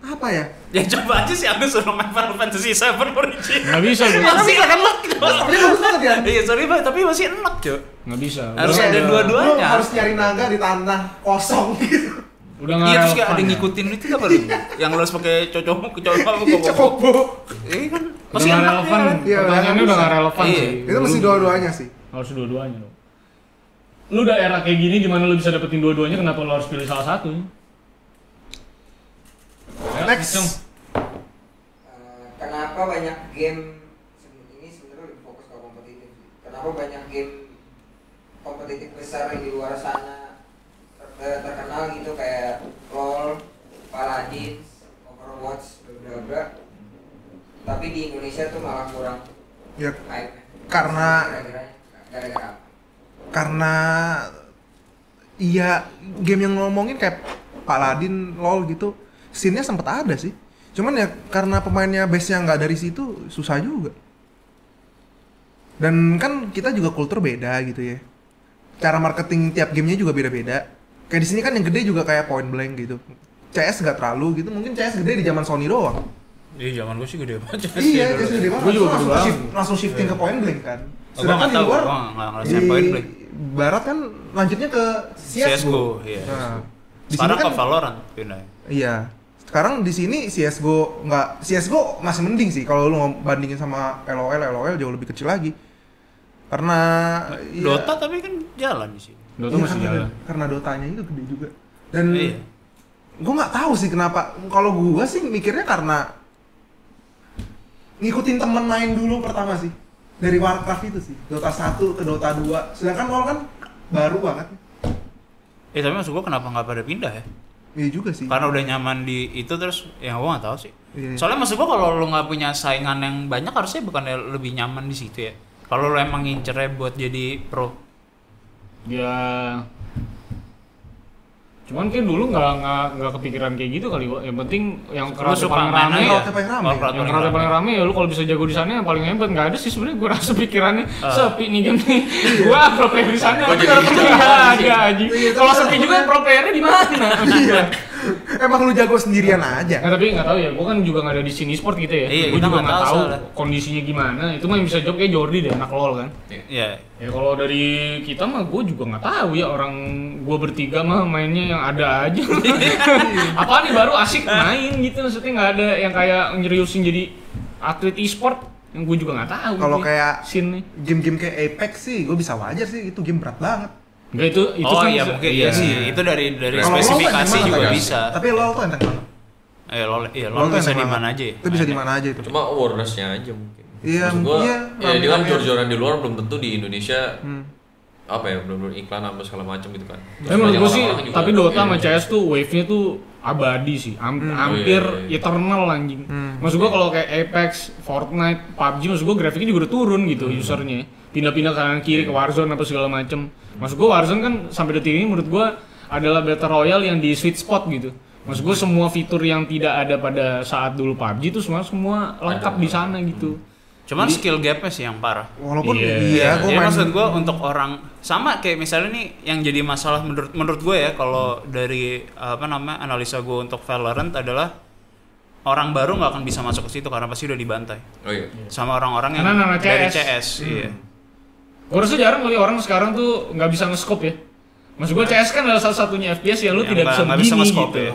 apa ya? ya coba aja sih aku suruh main Final Fantasy 7 origin nggak bisa bro masih enak Tapi bagus banget ya. iya sorry Pak, tapi masih enak cuy nggak bisa Harus Udah- ada dua-duanya. harus nyari naga di tanah kosong gitu. udah nggak iya terus kayak ada ngikutin itu apa lu yang lu harus pakai cocok cocok Ih, Cokobo. iya kan udah masih nggak enak relevan ya. Iya, pertanyaannya udah udah nggak relevan Iya. sih Itu mesti Lu- dua-duanya sih. harus dua-duanya dong lu udah era kayak gini gimana lu bisa dapetin dua-duanya kenapa lu harus pilih salah satu Next. Eh, kenapa banyak game ini sebenarnya lebih fokus ke kompetitif. Kenapa banyak game kompetitif besar yang di luar sana ter- ter- terkenal gitu kayak LoL, Paladins, Overwatch, bla. Tapi di Indonesia tuh malah kurang Ya hype. Karena- gara-gara karena iya game yang ngomongin kayak Paladin, LoL gitu, scene-nya sempet ada sih. Cuman ya karena pemainnya base-nya nggak dari situ susah juga. Dan kan kita juga kultur beda gitu ya. Cara marketing tiap gamenya juga beda-beda. Kayak di sini kan yang gede juga kayak Point Blank gitu. CS nggak terlalu gitu. Mungkin CS gede di zaman Sony doang. iya zaman gue sih gede banget iya, CS gede banget. Gua juga langsung, gede banget. shift- langsung shifting ke Point Blank kan. Ngerasain di Point Blank. Barat kan lanjutnya ke CSGO. CSGO, iya. Nah, di sekarang sini ke kan Valorant pindah iya. Sekarang di sini CSGO nggak CSGO masih mending sih kalau lu bandingin sama LOL, LOL jauh lebih kecil lagi. Karena iya, Dota tapi kan jalan di sini Dota iya, masih karena, jalan karena Dotanya itu gede juga. Dan iya gue nggak tahu sih kenapa. Kalau gue sih mikirnya karena ngikutin temen main dulu pertama sih. Dari Warcraft itu sih. Dota 1 ke Dota 2. Sedangkan LoL kan baru banget. eh tapi maksud gue kenapa nggak pada pindah ya Iya juga sih. karena udah nyaman di itu terus ya gue nggak tahu sih Iya. soalnya maksud gue kalau lu nggak punya saingan yang banyak harusnya bukannya lebih nyaman di situ ya kalau lu emang ngincernya buat jadi pro ya cuman kan dulu nggak nggak nggak kepikiran kayak gitu kali yang penting yang lu keras suka paling rame paling. Warcraft yang paling keras rame. paling rame ya lu kalau bisa jago di sana yang paling hebat. Nggak ada sih sebenarnya gue rasa pikirannya Ah. sepi nih game nih gua pro player di sana. Jadi ada aja Iya, kalau tapi sepi juga pro playernya di mana? Iya. Emang lu jago sendirian aja. Nah, tapi nggak tahu ya, gue kan juga nggak ada di sini sport gitu ya. Iya, Gua juga nggak tahu soalnya. kondisinya gimana. Itu mah yang bisa jawab kayak Jordi deh, anak lol kan. ya Ya kalau dari kita mah gue juga nggak tahu ya orang gue bertiga mah mainnya yang ada aja. Apa nih baru asik main gitu maksudnya nggak ada yang kayak nyeriusin jadi atlet e-sport yang gue juga nggak tahu. Kalau kayak scene game-game kayak Apex sih, gue bisa wajar sih itu game berat banget. Enggak itu itu oh kan iya mungkin iya sih itu dari dari tuh spesifikasi juga banget, bisa Tapi LoL tuh enteng banget. eh lol iya LoL lol tuh bisa di mana aja ya Itu bisa di mana aja itu. Cuma awareness-nya aja mungkin. Iya, Maksud gua, iya, ya dia kan jor-joran di luar belum tentu di Indonesia Hmm. apa ya benar-benar iklan apa segala macam gitu kan. Tapi menurut gue sih, tapi Dota sama iya. CS tuh wave-nya tuh abadi sih, Ham- hampir Oh, iya, iya. eternal anjing. Hmm. Maksud gue kalau kayak Apex, Fortnite, PUBG, maksud gue grafiknya juga udah turun gitu Hmm. usernya, pindah-pindah kanan kiri ke Warzone apa segala macem. Maksud gue Warzone kan sampai detik ini menurut gue adalah battle royale yang di sweet spot gitu. Maksud gue semua fitur yang tidak ada pada saat dulu PUBG itu semua semua lengkap di sana gitu. cuman skill gapnya sih yang parah Walaupun Iya. iya, gue ya main maksud gue untuk orang sama kayak misalnya nih yang jadi masalah menurut menurut gue ya kalau dari apa namanya analisa gue untuk Valorant adalah orang baru nggak akan bisa masuk ke situ karena pasti udah dibantai Oh iya. sama orang-orang yang Karena anak dari CS. CS iya Gue rasa jarang kali orang sekarang tuh nggak bisa nge-scope ya. Maksud gue CS kan adalah salah satunya FPS yang lu Yang tidak nggak- bisa bisa begini nge-scope gitu. ya.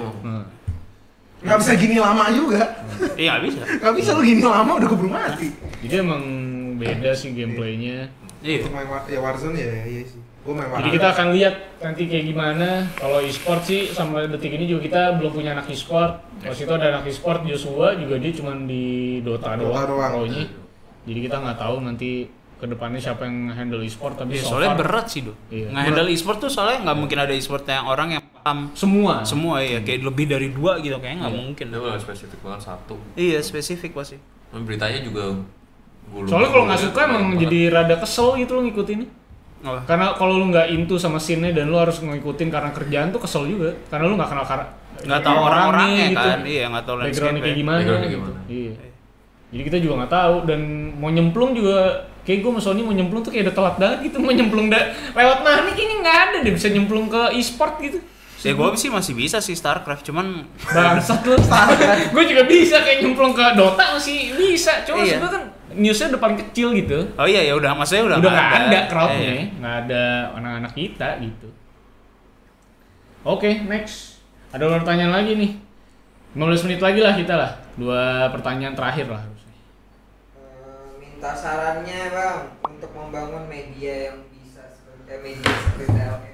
Nggak bisa gini lama juga. iya nggak bisa Nggak bisa lu gini lama udah keburu mati. Jadi emang beda sih gameplaynya. iya main ya Warzone ya iya sih. Jadi kita akan lihat nanti kayak gimana. Kalau e-sport sih sampai detik ini juga kita belum punya anak e-sport. Pas itu ada anak e-sport Joshua juga dia cuma di Dota, Dota doang, doang. pro-nya. Jadi kita nggak tahu nanti ke depannya siapa yang handle e-sport tapi Iya, so soalnya far berat sih do Iya. nge-handle e-sport tuh soalnya nggak mungkin ada e-sport yang orang yang paham semua. semua ya kayak lebih dari dua gitu kayaknya nggak Iya. mungkin Itu nggak spesifik banget satu. iya spesifik pasti beritanya juga gulung- Soalnya kalau nggak suka emang banget. jadi rada kesel gitu lo ngikutinnya. Apa? Karena kalau lu nggak into sama scene-nya dan lu harus ngikutin karena kerjaan tuh kesel juga. Karena lu nggak kenal kar nggak tahu orang-orangnya kan iya nggak tahu Backgroundnya landscape kayak gimana, Backgroundnya gitu. gimana. Iya. Jadi kita juga nggak tahu dan mau nyemplung juga kayak gue sama Sony mau nyemplung tuh kayak udah telat banget gitu mau nyemplung da lewat mana kini nggak ada deh bisa nyemplung ke e-sport gitu. Ya gue sih masih bisa sih Starcraft cuman bangsat lu gue juga bisa kayak nyemplung ke Dota masih bisa. Cuma Iya. kan newsnya udah paling kecil gitu. Oh iya ya udah maksudnya udah udah nggak ada, crowdnya Iya. nggak ada anak-anak kita gitu. Oke next. Ada pertanyaan lagi nih. 15 menit lagi lah kita lah dua pertanyaan terakhir lah minta sarannya bang untuk membangun media yang bisa seperti eh, media seperti.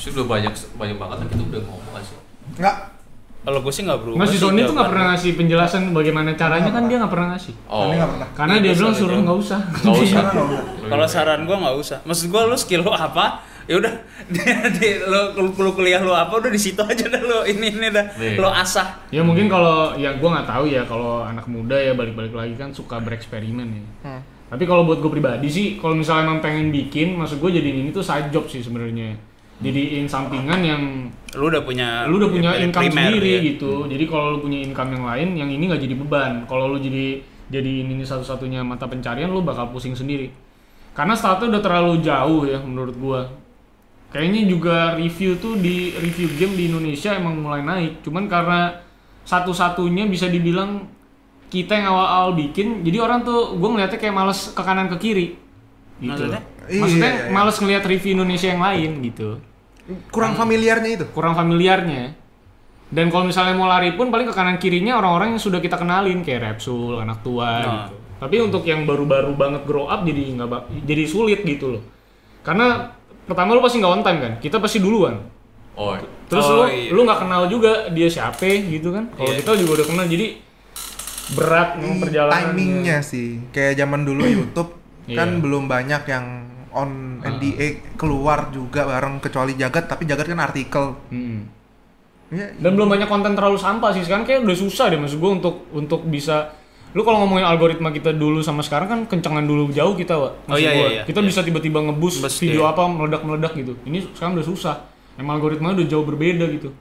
Sih udah banyak banyak banget tapi itu udah ngomong nggak sih. Enggak. kalau gue sih nggak berubah Nggak si Sony tuh nggak pernah ngasih penjelasan bagaimana caranya kan dia nggak pernah ngasih Oh. Nggak pernah. karena Iya, dia bilang suruh nggak usah Nggak usah. Nggak usah. kalau saran gue nggak usah maksud gue lu skill lu apa ya udah di, di lu, lu, lu kuliah lu apa udah di situ aja dah lu ini ini dah Nih. lu asah ya mungkin kalau ya gue nggak tahu ya kalau anak muda ya balik-balik lagi kan suka bereksperimen ya Hmm. Tapi kalau buat gue pribadi sih, kalau misalnya emang pengen bikin, maksud gue jadiin ini tuh side job sih sebenarnya. Jadiin sampingan yang lu udah punya lu udah punya ya, income primer, sendiri ya. gitu. Jadi kalau lu punya income yang lain, yang ini nggak jadi beban. Kalau lu jadi jadi ini satu-satunya mata pencarian, lu bakal pusing sendiri. Karena startnya udah terlalu jauh ya menurut gua. Kayaknya juga review tuh di review game di Indonesia emang mulai naik. Cuman karena satu-satunya bisa dibilang kita yang awal-awal bikin, jadi orang tuh gue ngeliatnya kayak males ke kanan ke kiri. Gitu. Maksudnya? Maksudnya Iya, iya. males ngeliat review Indonesia yang lain gitu Kurang familiarnya itu. kurang familiarnya. Dan kalau misalnya mau lari pun paling ke kanan kirinya orang-orang yang sudah kita kenalin kayak Repsul, anak tua Nah. gitu. Tapi untuk yang baru-baru banget grow up jadi nggak jadi sulit gitu loh. Karena pertama lu pasti nggak on time kan, kita pasti duluan. Oh. Terus Oh, lu iya. lu nggak kenal juga dia siapa gitu kan. Kalau Iya. kita juga udah kenal jadi berat nih perjalanan. Timingnya sih. Kayak zaman dulu YouTube kan Iya. belum banyak yang on NDA keluar juga bareng kecuali Jagat tapi Jagat kan artikel. Hmm. Ya, Dan belum banyak konten terlalu sampah sih sekarang kayak udah susah deh maksud gue untuk untuk bisa lu kalau ngomongin algoritma kita dulu sama sekarang kan kencengan dulu jauh kita Wak. Oh, iya, iya, iya. kita bisa tiba-tiba ngebus video iya. apa meledak-meledak gitu ini sekarang udah susah emang algoritmanya udah jauh berbeda gitu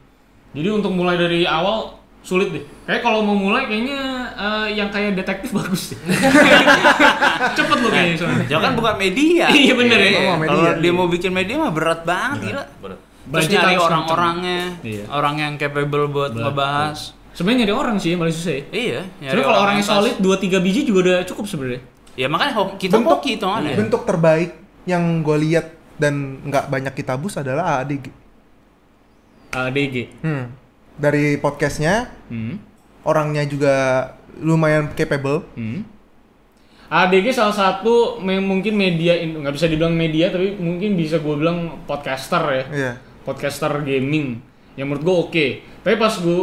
jadi untuk mulai dari awal sulit deh kayak kalau mau mulai kayaknya eh, yang kayak detektif bagus deh cepet lu kayaknya soalnya Jangan kan bukan media. Iya, bener ya. Oh, media. Kalau dia mau bikin media mah berat banget gila. Berat. Terus nyari orang-orangnya, Iya. orang yang capable buat ngebahas. Sebenarnya nyari orang sih yang paling susah ya Iya, Sebenarnya kalau orang orangnya yang pas. solid 2-3 biji juga udah cukup sebenarnya Ya makanya kita Bentuk- hoki itu kan ya. bentuk terbaik yang gue lihat dan nggak banyak kita bus adalah ADG. ADG Hmm. Dari podcastnya, hmm. orangnya juga lumayan capable. Hmm. ADG salah satu me- mungkin media in- nggak bisa dibilang media tapi mungkin bisa gue bilang podcaster ya Iya. podcaster gaming yang menurut gue oke tapi pas gue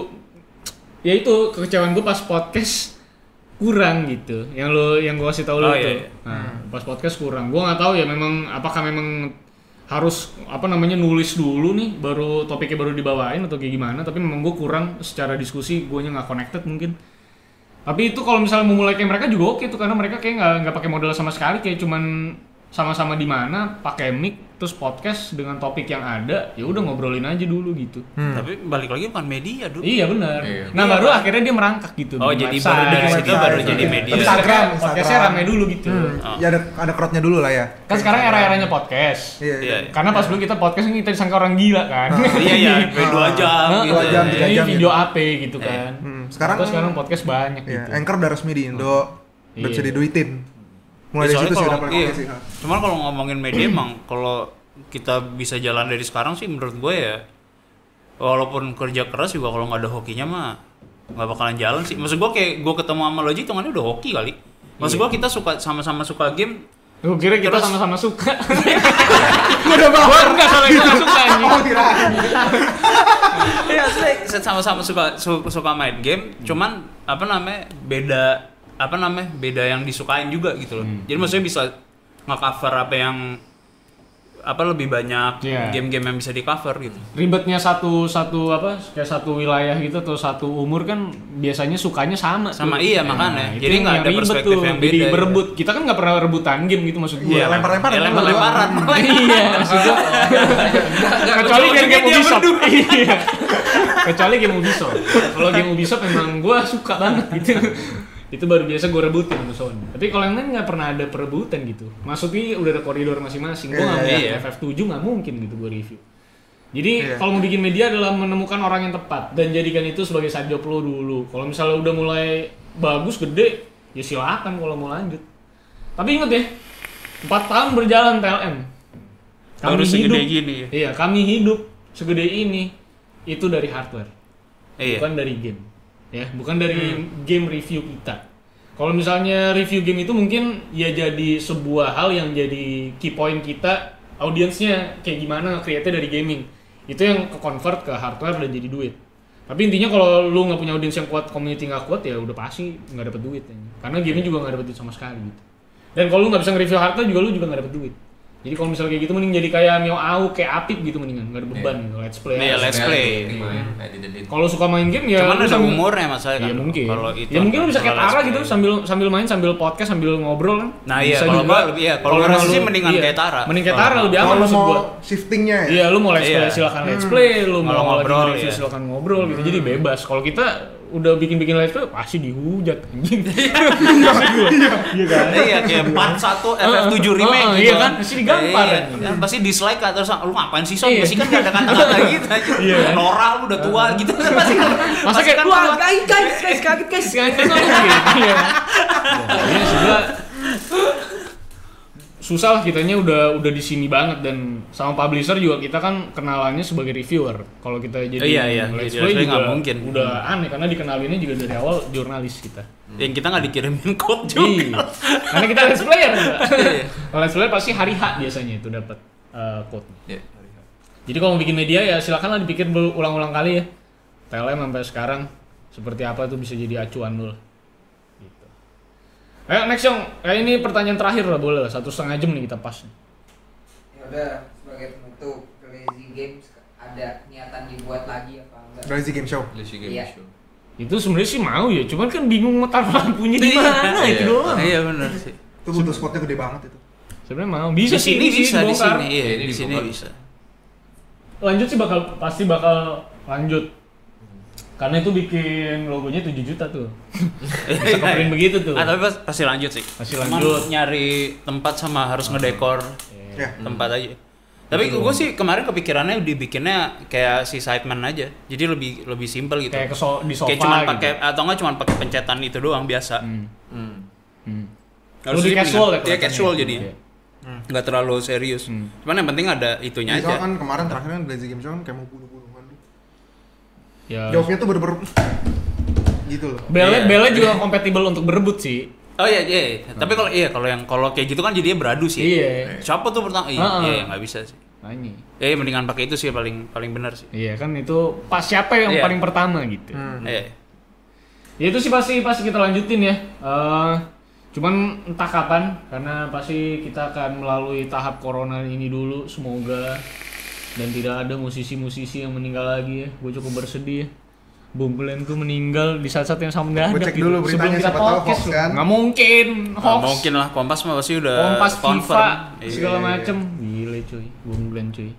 ya itu kekecewaan gue pas podcast kurang gitu. Yang lo yang gue kasih tahu lo Oh, itu. iya, iya. nah pas podcast kurang. Gue nggak tahu ya memang apakah memang harus apa namanya nulis dulu nih baru topiknya baru dibawain atau kayak gimana. Tapi memang gue kurang secara diskusi gue nggak connected mungkin. Tapi itu kalau misalnya mau mulai kayak mereka juga oke tuh karena mereka kayak nggak nggak pakai modal sama sekali. Kayak cuman sama-sama di mana pakai mic terus podcast dengan topik yang ada ya udah ngobrolin aja dulu gitu Hmm. Tapi balik lagi bukan media, Duk. iya benar Iya. nah baru akhirnya dia merangkak gitu Oh, jadi website, baru dari situ baru jadi media. tapi Instagram, podcastnya rame dulu gitu Hmm. Oh. Ya ada ada crowdnya dulu lah ya. kan sekarang era-eranya podcast Iya. Iya, iya. iya. karena pas dulu kita podcast ini kita disangka orang gila kan Iya, iya, sampai dua jam Nah, gitu. dua jam, ya. tiga ini jam video gitu. AP gitu kan Hmm. Sekarang sekarang podcast banyak Iya, gitu Anchor udah resmi di Indo. Udah Iya. bisa diduitin. Mulai Ya, dari soalnya situ sih iya. sih. ha. Cuman kalau ngomongin media emang kalau kita bisa jalan dari sekarang sih menurut gue ya walaupun kerja keras juga kalau nggak ada hokinya mah nggak bakalan jalan sih. Maksud gue kayak gue ketemu sama Logi hitungannya udah hoki kali. Maksud gue kita suka sama-sama suka game. Gue kira kita sama-sama suka. Gue udah bawa. Enggak, soalnya gue gak suka anjing. Oh. Iya, sama-sama suka su- suka main game. Cuman apa namanya beda apa namanya beda yang disukain juga gitu loh. Jadi maksudnya bisa nge-cover apa yang apa lebih banyak Iya. game-game yang bisa di cover gitu. ribetnya satu satu apa kayak satu wilayah gitu atau satu umur kan biasanya sukanya sama Sama, tuh. iya, makanya. itu Jadi nggak ada perspektif tuh. yang jadi beda, iya. berebut kita kan nggak pernah rebutan game gitu maksud gue Iya, lempar-lempar Ya, lempar-lemparan. iya maksud gua. kecuali game game Ubisoft iya kecuali game Ubisoft kalau game Ubisoft memang gue suka banget gitu itu baru biasa gue rebutin sama Sony tapi kalau yang lain nggak pernah ada perebutan gitu maksudnya udah ada koridor masing-masing gue nggak Iya, mau iya. FF7 nggak mungkin gitu gue review jadi Iya. kalau mau bikin media adalah menemukan orang yang tepat dan jadikan itu sebagai side job lo dulu kalau misalnya udah mulai bagus gede ya silakan kalau mau lanjut tapi inget ya 4 tahun berjalan TLM Baru segede gini ya. Iya, kami hidup segede ini itu dari hardware, Iya. bukan dari game. Ya, bukan dari game review kita. Kalau misalnya review game itu mungkin ya jadi sebuah hal yang jadi key point kita, audiensnya kayak gimana create dari gaming. Itu yang ke convert ke hardware dan jadi duit. Tapi intinya kalau lu nggak punya audiens yang kuat, community nggak kuat ya udah pasti nggak dapet duit. ya. Karena gamenya juga nggak dapet duit sama sekali gitu. Dan kalau lu nggak bisa nge-review hardware juga lu juga nggak dapet duit. Jadi kalau misalnya kayak gitu mending jadi kayak Mio Au kayak Apip gitu mendingan nggak ada beban gitu. Let's play. Iya, aja. let's play. Main, edit edit. Kalau suka main game ya Cuman sambil- umurnya masalah kan. Iya mungkin. Kalau itu. ya mungkin lu bisa kayak Tara gitu sambil sambil main sambil podcast sambil ngobrol kan. Nah, iya, Bisa kalau juga. gua lebih- iya, kalau gua sih mendingan iya, kayak Tara. Mending kayak Tara lebih aman maksud mau gua. shiftingnya ya. Iya, lu mau let's play Iya. silakan let's play, lu mau ngobrol, iya. silakan ngobrol gitu. Jadi bebas. Kalau kita udah bikin-bikin let's play pasti dihujat anjing. Gua. Iya kan? Iya kayak 41 FF7 remake Heeh, gitu iya kan? Pasti digampar, Iya, kan pasti dislike kan terus lu ngapain sih Son? Iya. Pasti kan gak ada kata-kata gitu aja. Iya. Norak lu udah tua gitu. Pasti kan Masa kayak kan wah tua. guys guys guys kaget guys kaget kan mungkin. Iya. Iya susah lah kitanya udah udah di sini banget dan sama publisher juga kita kan kenalannya sebagai reviewer. Kalau kita jadi Iya, iya. let's Jadi play juga nggak mungkin. udah aneh karena dikenalinnya juga dari awal jurnalis kita. Yang kita nggak dikirimin code Iya. juga. Karena kita let's player enggak. Iya. Kalau let's player pasti hari H biasanya itu dapat eh, code. Iya. Jadi kalau mau bikin media ya silakanlah dipikir berulang-ulang kali ya. TLM sampai sekarang seperti apa tuh bisa jadi acuan dulu. Ayo next Yong, kayak ini pertanyaan terakhir lah boleh lah, satu setengah jam nih kita pas. Ya udah sebagai penutup Lazy Games ada niatan dibuat lagi apa enggak? Lazy Game Show. Lazy Game Iya. Show. Itu sebenarnya sih mau ya, cuman kan bingung mau taruh lampunya di mana Iya. itu doang. Iya benar sih. Itu butuh spotnya gede banget itu. Sebenarnya mau, bisa sih, bisa di sini. Iya, Iya, ini di sini bisa. Lanjut sih bakal pasti bakal lanjut. Karena itu bikin logonya 7 juta tuh. Bisa keprint begitu tuh. Ah, tapi pas- pasti lanjut sih. Pasti Cuman lanjut. nyari tempat sama harus ngedekor Ya. tempat aja. Tapi gue sih kemarin kepikirannya dibikinnya kayak si Sideman aja. Jadi lebih lebih simpel gitu. Kayak ke so- di sofa Kayak cuma gitu. pakai atau enggak cuma pakai pencetan itu doang biasa. Hmm. Hmm. Hmm. Harus Lebih casual ya Iya casual jadi. Iya. Nggak terlalu serius. Hmm. Cuman yang penting ada itunya Jadi soalnya aja. kan kemarin terakhir kan Lazy Game Show kan kayak mau tuh. Ya. Jawabnya tuh bener-bener gitu loh. Belnya Iya. belnya juga kompatibel untuk berebut sih. Oh iya, iya. iya. Tapi kalau iya kalau yang kalau kayak gitu kan jadinya beradu sih. Iya. Siapa tuh pertama? Iya, Heeh. iya nggak bisa sih. Nah, ini. Ya iya, mendingan pakai itu sih paling paling benar sih. Iya kan itu pas siapa yang Iya. paling pertama gitu. Hmm. Iya. Ya itu sih pasti pasti kita lanjutin ya. Eh, cuman entah kapan karena pasti kita akan melalui tahap corona ini dulu semoga dan tidak ada musisi-musisi yang meninggal lagi ya. Gue cukup bersedih. Bung Glenn tuh meninggal di saat-saat yang sama mendadak Gua cek gitu. dulu beritanya, siapa tahu hoax loh. kan. Nggak mungkin Nggak hoax. mungkin lah Kompas mah pasti udah Kompas confirm. FIFA Iya. segala macem. Gile cuy, Bung Glenn cuy.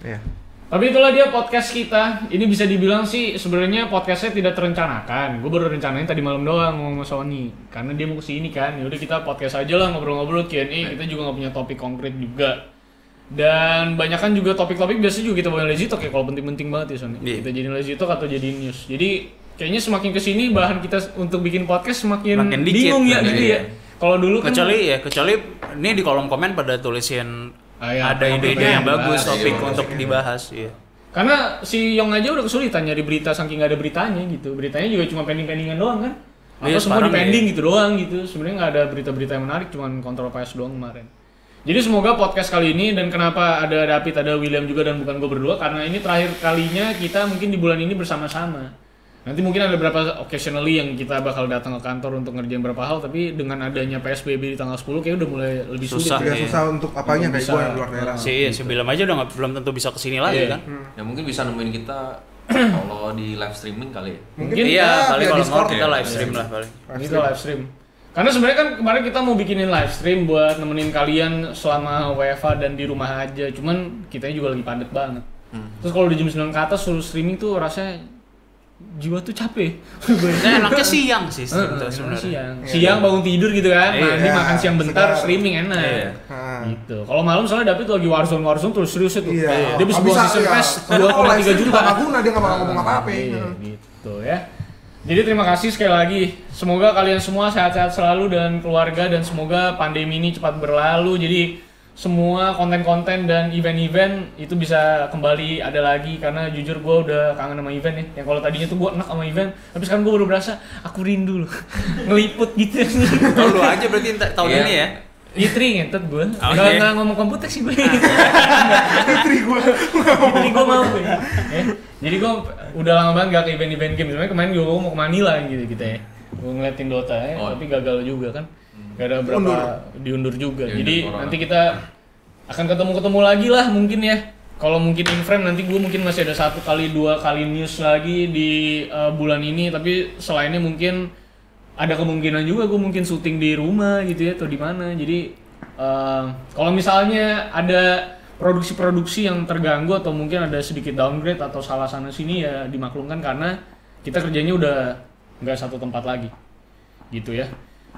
Iya. Tapi itulah dia podcast kita. Ini bisa dibilang sih sebenarnya podcastnya tidak terencanakan. Gue baru rencanain tadi malam doang ngomong sama Sony. Karena dia mau ke sini kan. Yaudah kita podcast aja lah ngobrol-ngobrol Q&A. Kita juga nggak punya topik konkret juga. Dan banyak kan juga topik-topik biasa juga kita bawa lazy talk ya kalau penting-penting banget ya Sony. Iya. Kita jadi lazy talk atau jadi news. Jadi kayaknya semakin ke sini bahan kita untuk bikin podcast semakin, Makin dikit, bingung ya makin gitu iya. ya. Kalau dulu kan Kecuali ya, kecuali ini di kolom komen pada tulisin Ah, iya, ada ide-ide yang yang bagus, topik Iya, untuk topiknya. dibahas. Iya. Karena si Yong aja udah kesulitan nyari berita saking nggak ada beritanya gitu. Beritanya juga cuma pending-pendingan doang kan. Atau Iya, semua di sekarang pending iya. gitu doang gitu. Sebenarnya nggak ada berita-berita yang menarik, cuma kontroversi doang kemarin. Jadi semoga podcast kali ini dan kenapa ada David, ada William juga dan bukan gue berdua karena ini terakhir kalinya kita mungkin di bulan ini bersama-sama. Nanti mungkin ada beberapa occasionally yang kita bakal datang ke kantor untuk ngerjain beberapa hal, tapi dengan adanya PSBB di tanggal 10 kayak udah mulai lebih Susah. sulit. Juga iya. susah untuk apanya Untuk kayak bisa- gue yang luar daerah. Si iya, si aja udah nggak belum tentu bisa ke sini lagi Iya. kan. Ya mungkin bisa nemuin kita kalau di live streaming kali ya. Mungkin iya, ya, kali kalau mau Discord kita ya. live stream lah paling. Ini kita live stream. Karena sebenarnya kan kemarin kita mau bikinin live stream buat nemenin kalian selama WFA dan di rumah aja. Cuman kitanya juga lagi padat banget. Terus kalau di jam 9 ke atas suruh streaming tuh rasanya jiwa tuh capek. Nah, enaknya siang sih sebenarnya. siang. siang. Iya. Siang bangun tidur gitu kan, Iya. mandi makan siang bentar, streaming enak. Iya. Nah. Gitu. Kalau malam soalnya David lagi warzone warzone terus serius itu. Iya. Dia bisa bawa season iya. pass Soalnya kalau live 2,3 stream juta. juga nggak guna, dia nggak bakal ngomong apa-apa. Iya, gitu ya. Jadi terima kasih sekali lagi. Semoga kalian semua sehat-sehat selalu dan keluarga dan semoga pandemi ini cepat berlalu. Jadi semua konten-konten dan event-event itu bisa kembali ada lagi karena jujur gue udah kangen sama event ya. Yang kalau tadinya tuh gue enak sama event, tapi sekarang gue baru berasa aku rindu loh ngeliput gitu. Lu aja berarti tahun Iya. ini ya. Litri ngentet gue. Nggak iya. nggak ngomong komputer sih gue. Litri gue mau gue. Ya. Jadi gue udah lama banget gak ke event-event game. Sebenarnya kemarin gue mau ke Manila gitu kita ya. Gue ngeliatin Dota ya, Oh. tapi gagal juga kan. Gak ada berapa Undur. diundur juga. Diundur Jadi corona. nanti kita akan ketemu-ketemu lagi lah mungkin ya. Kalau mungkin in frame nanti gue mungkin masih ada satu kali dua kali news lagi di uh, bulan ini. Tapi selainnya mungkin ada kemungkinan juga gue mungkin syuting di rumah gitu ya atau di mana. Jadi uh, kalau misalnya ada produksi-produksi yang terganggu atau mungkin ada sedikit downgrade atau salah sana sini ya dimaklumkan karena kita kerjanya udah nggak satu tempat lagi gitu ya.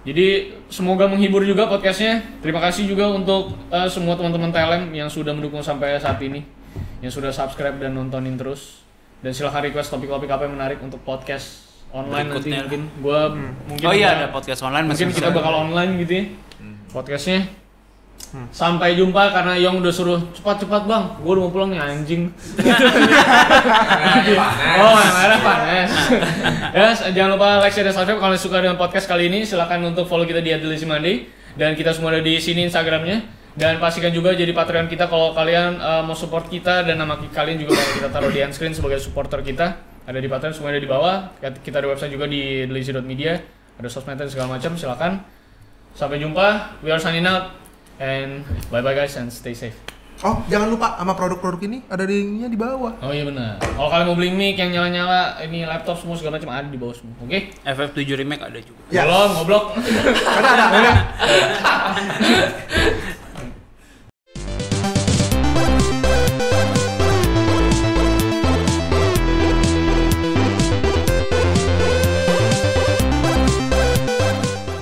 Jadi semoga menghibur juga podcastnya. Terima kasih juga untuk uh, semua teman-teman Telem yang sudah mendukung sampai saat ini, yang sudah subscribe dan nontonin terus. Dan silahkan request topik-topik apa yang menarik untuk podcast online nanti mungkin. Gua mungkin Oh iya ada podcast online mungkin kita bisa. bakal online gitu ya podcastnya. Sampai jumpa karena Yong udah suruh cepat-cepat bang, gue udah mau pulang nih anjing. oh yang ada panas. ya jangan lupa like, share, dan subscribe kalau suka dengan podcast kali ini. Silahkan untuk follow kita di Adilisi Monday dan kita semua ada di sini Instagramnya. Dan pastikan juga jadi Patreon kita kalau kalian uh, mau support kita dan nama kalian juga bakal kita taruh di end screen sebagai supporter kita. Ada di Patreon, semua ada di bawah. Kita ada website juga di delisi.media. Ada sosmed dan segala macam. Silakan. Sampai jumpa. We are signing out. And bye bye guys and stay safe. Oh, jangan lupa sama produk-produk ini ada linknya di bawah. Oh iya benar. Kalau kalian mau beli mic yang nyala-nyala, ini laptop semua segala macam ada di bawah semua. Oke? FF7 remake ada juga. Ya. Belum, goblok. Ada ada ada.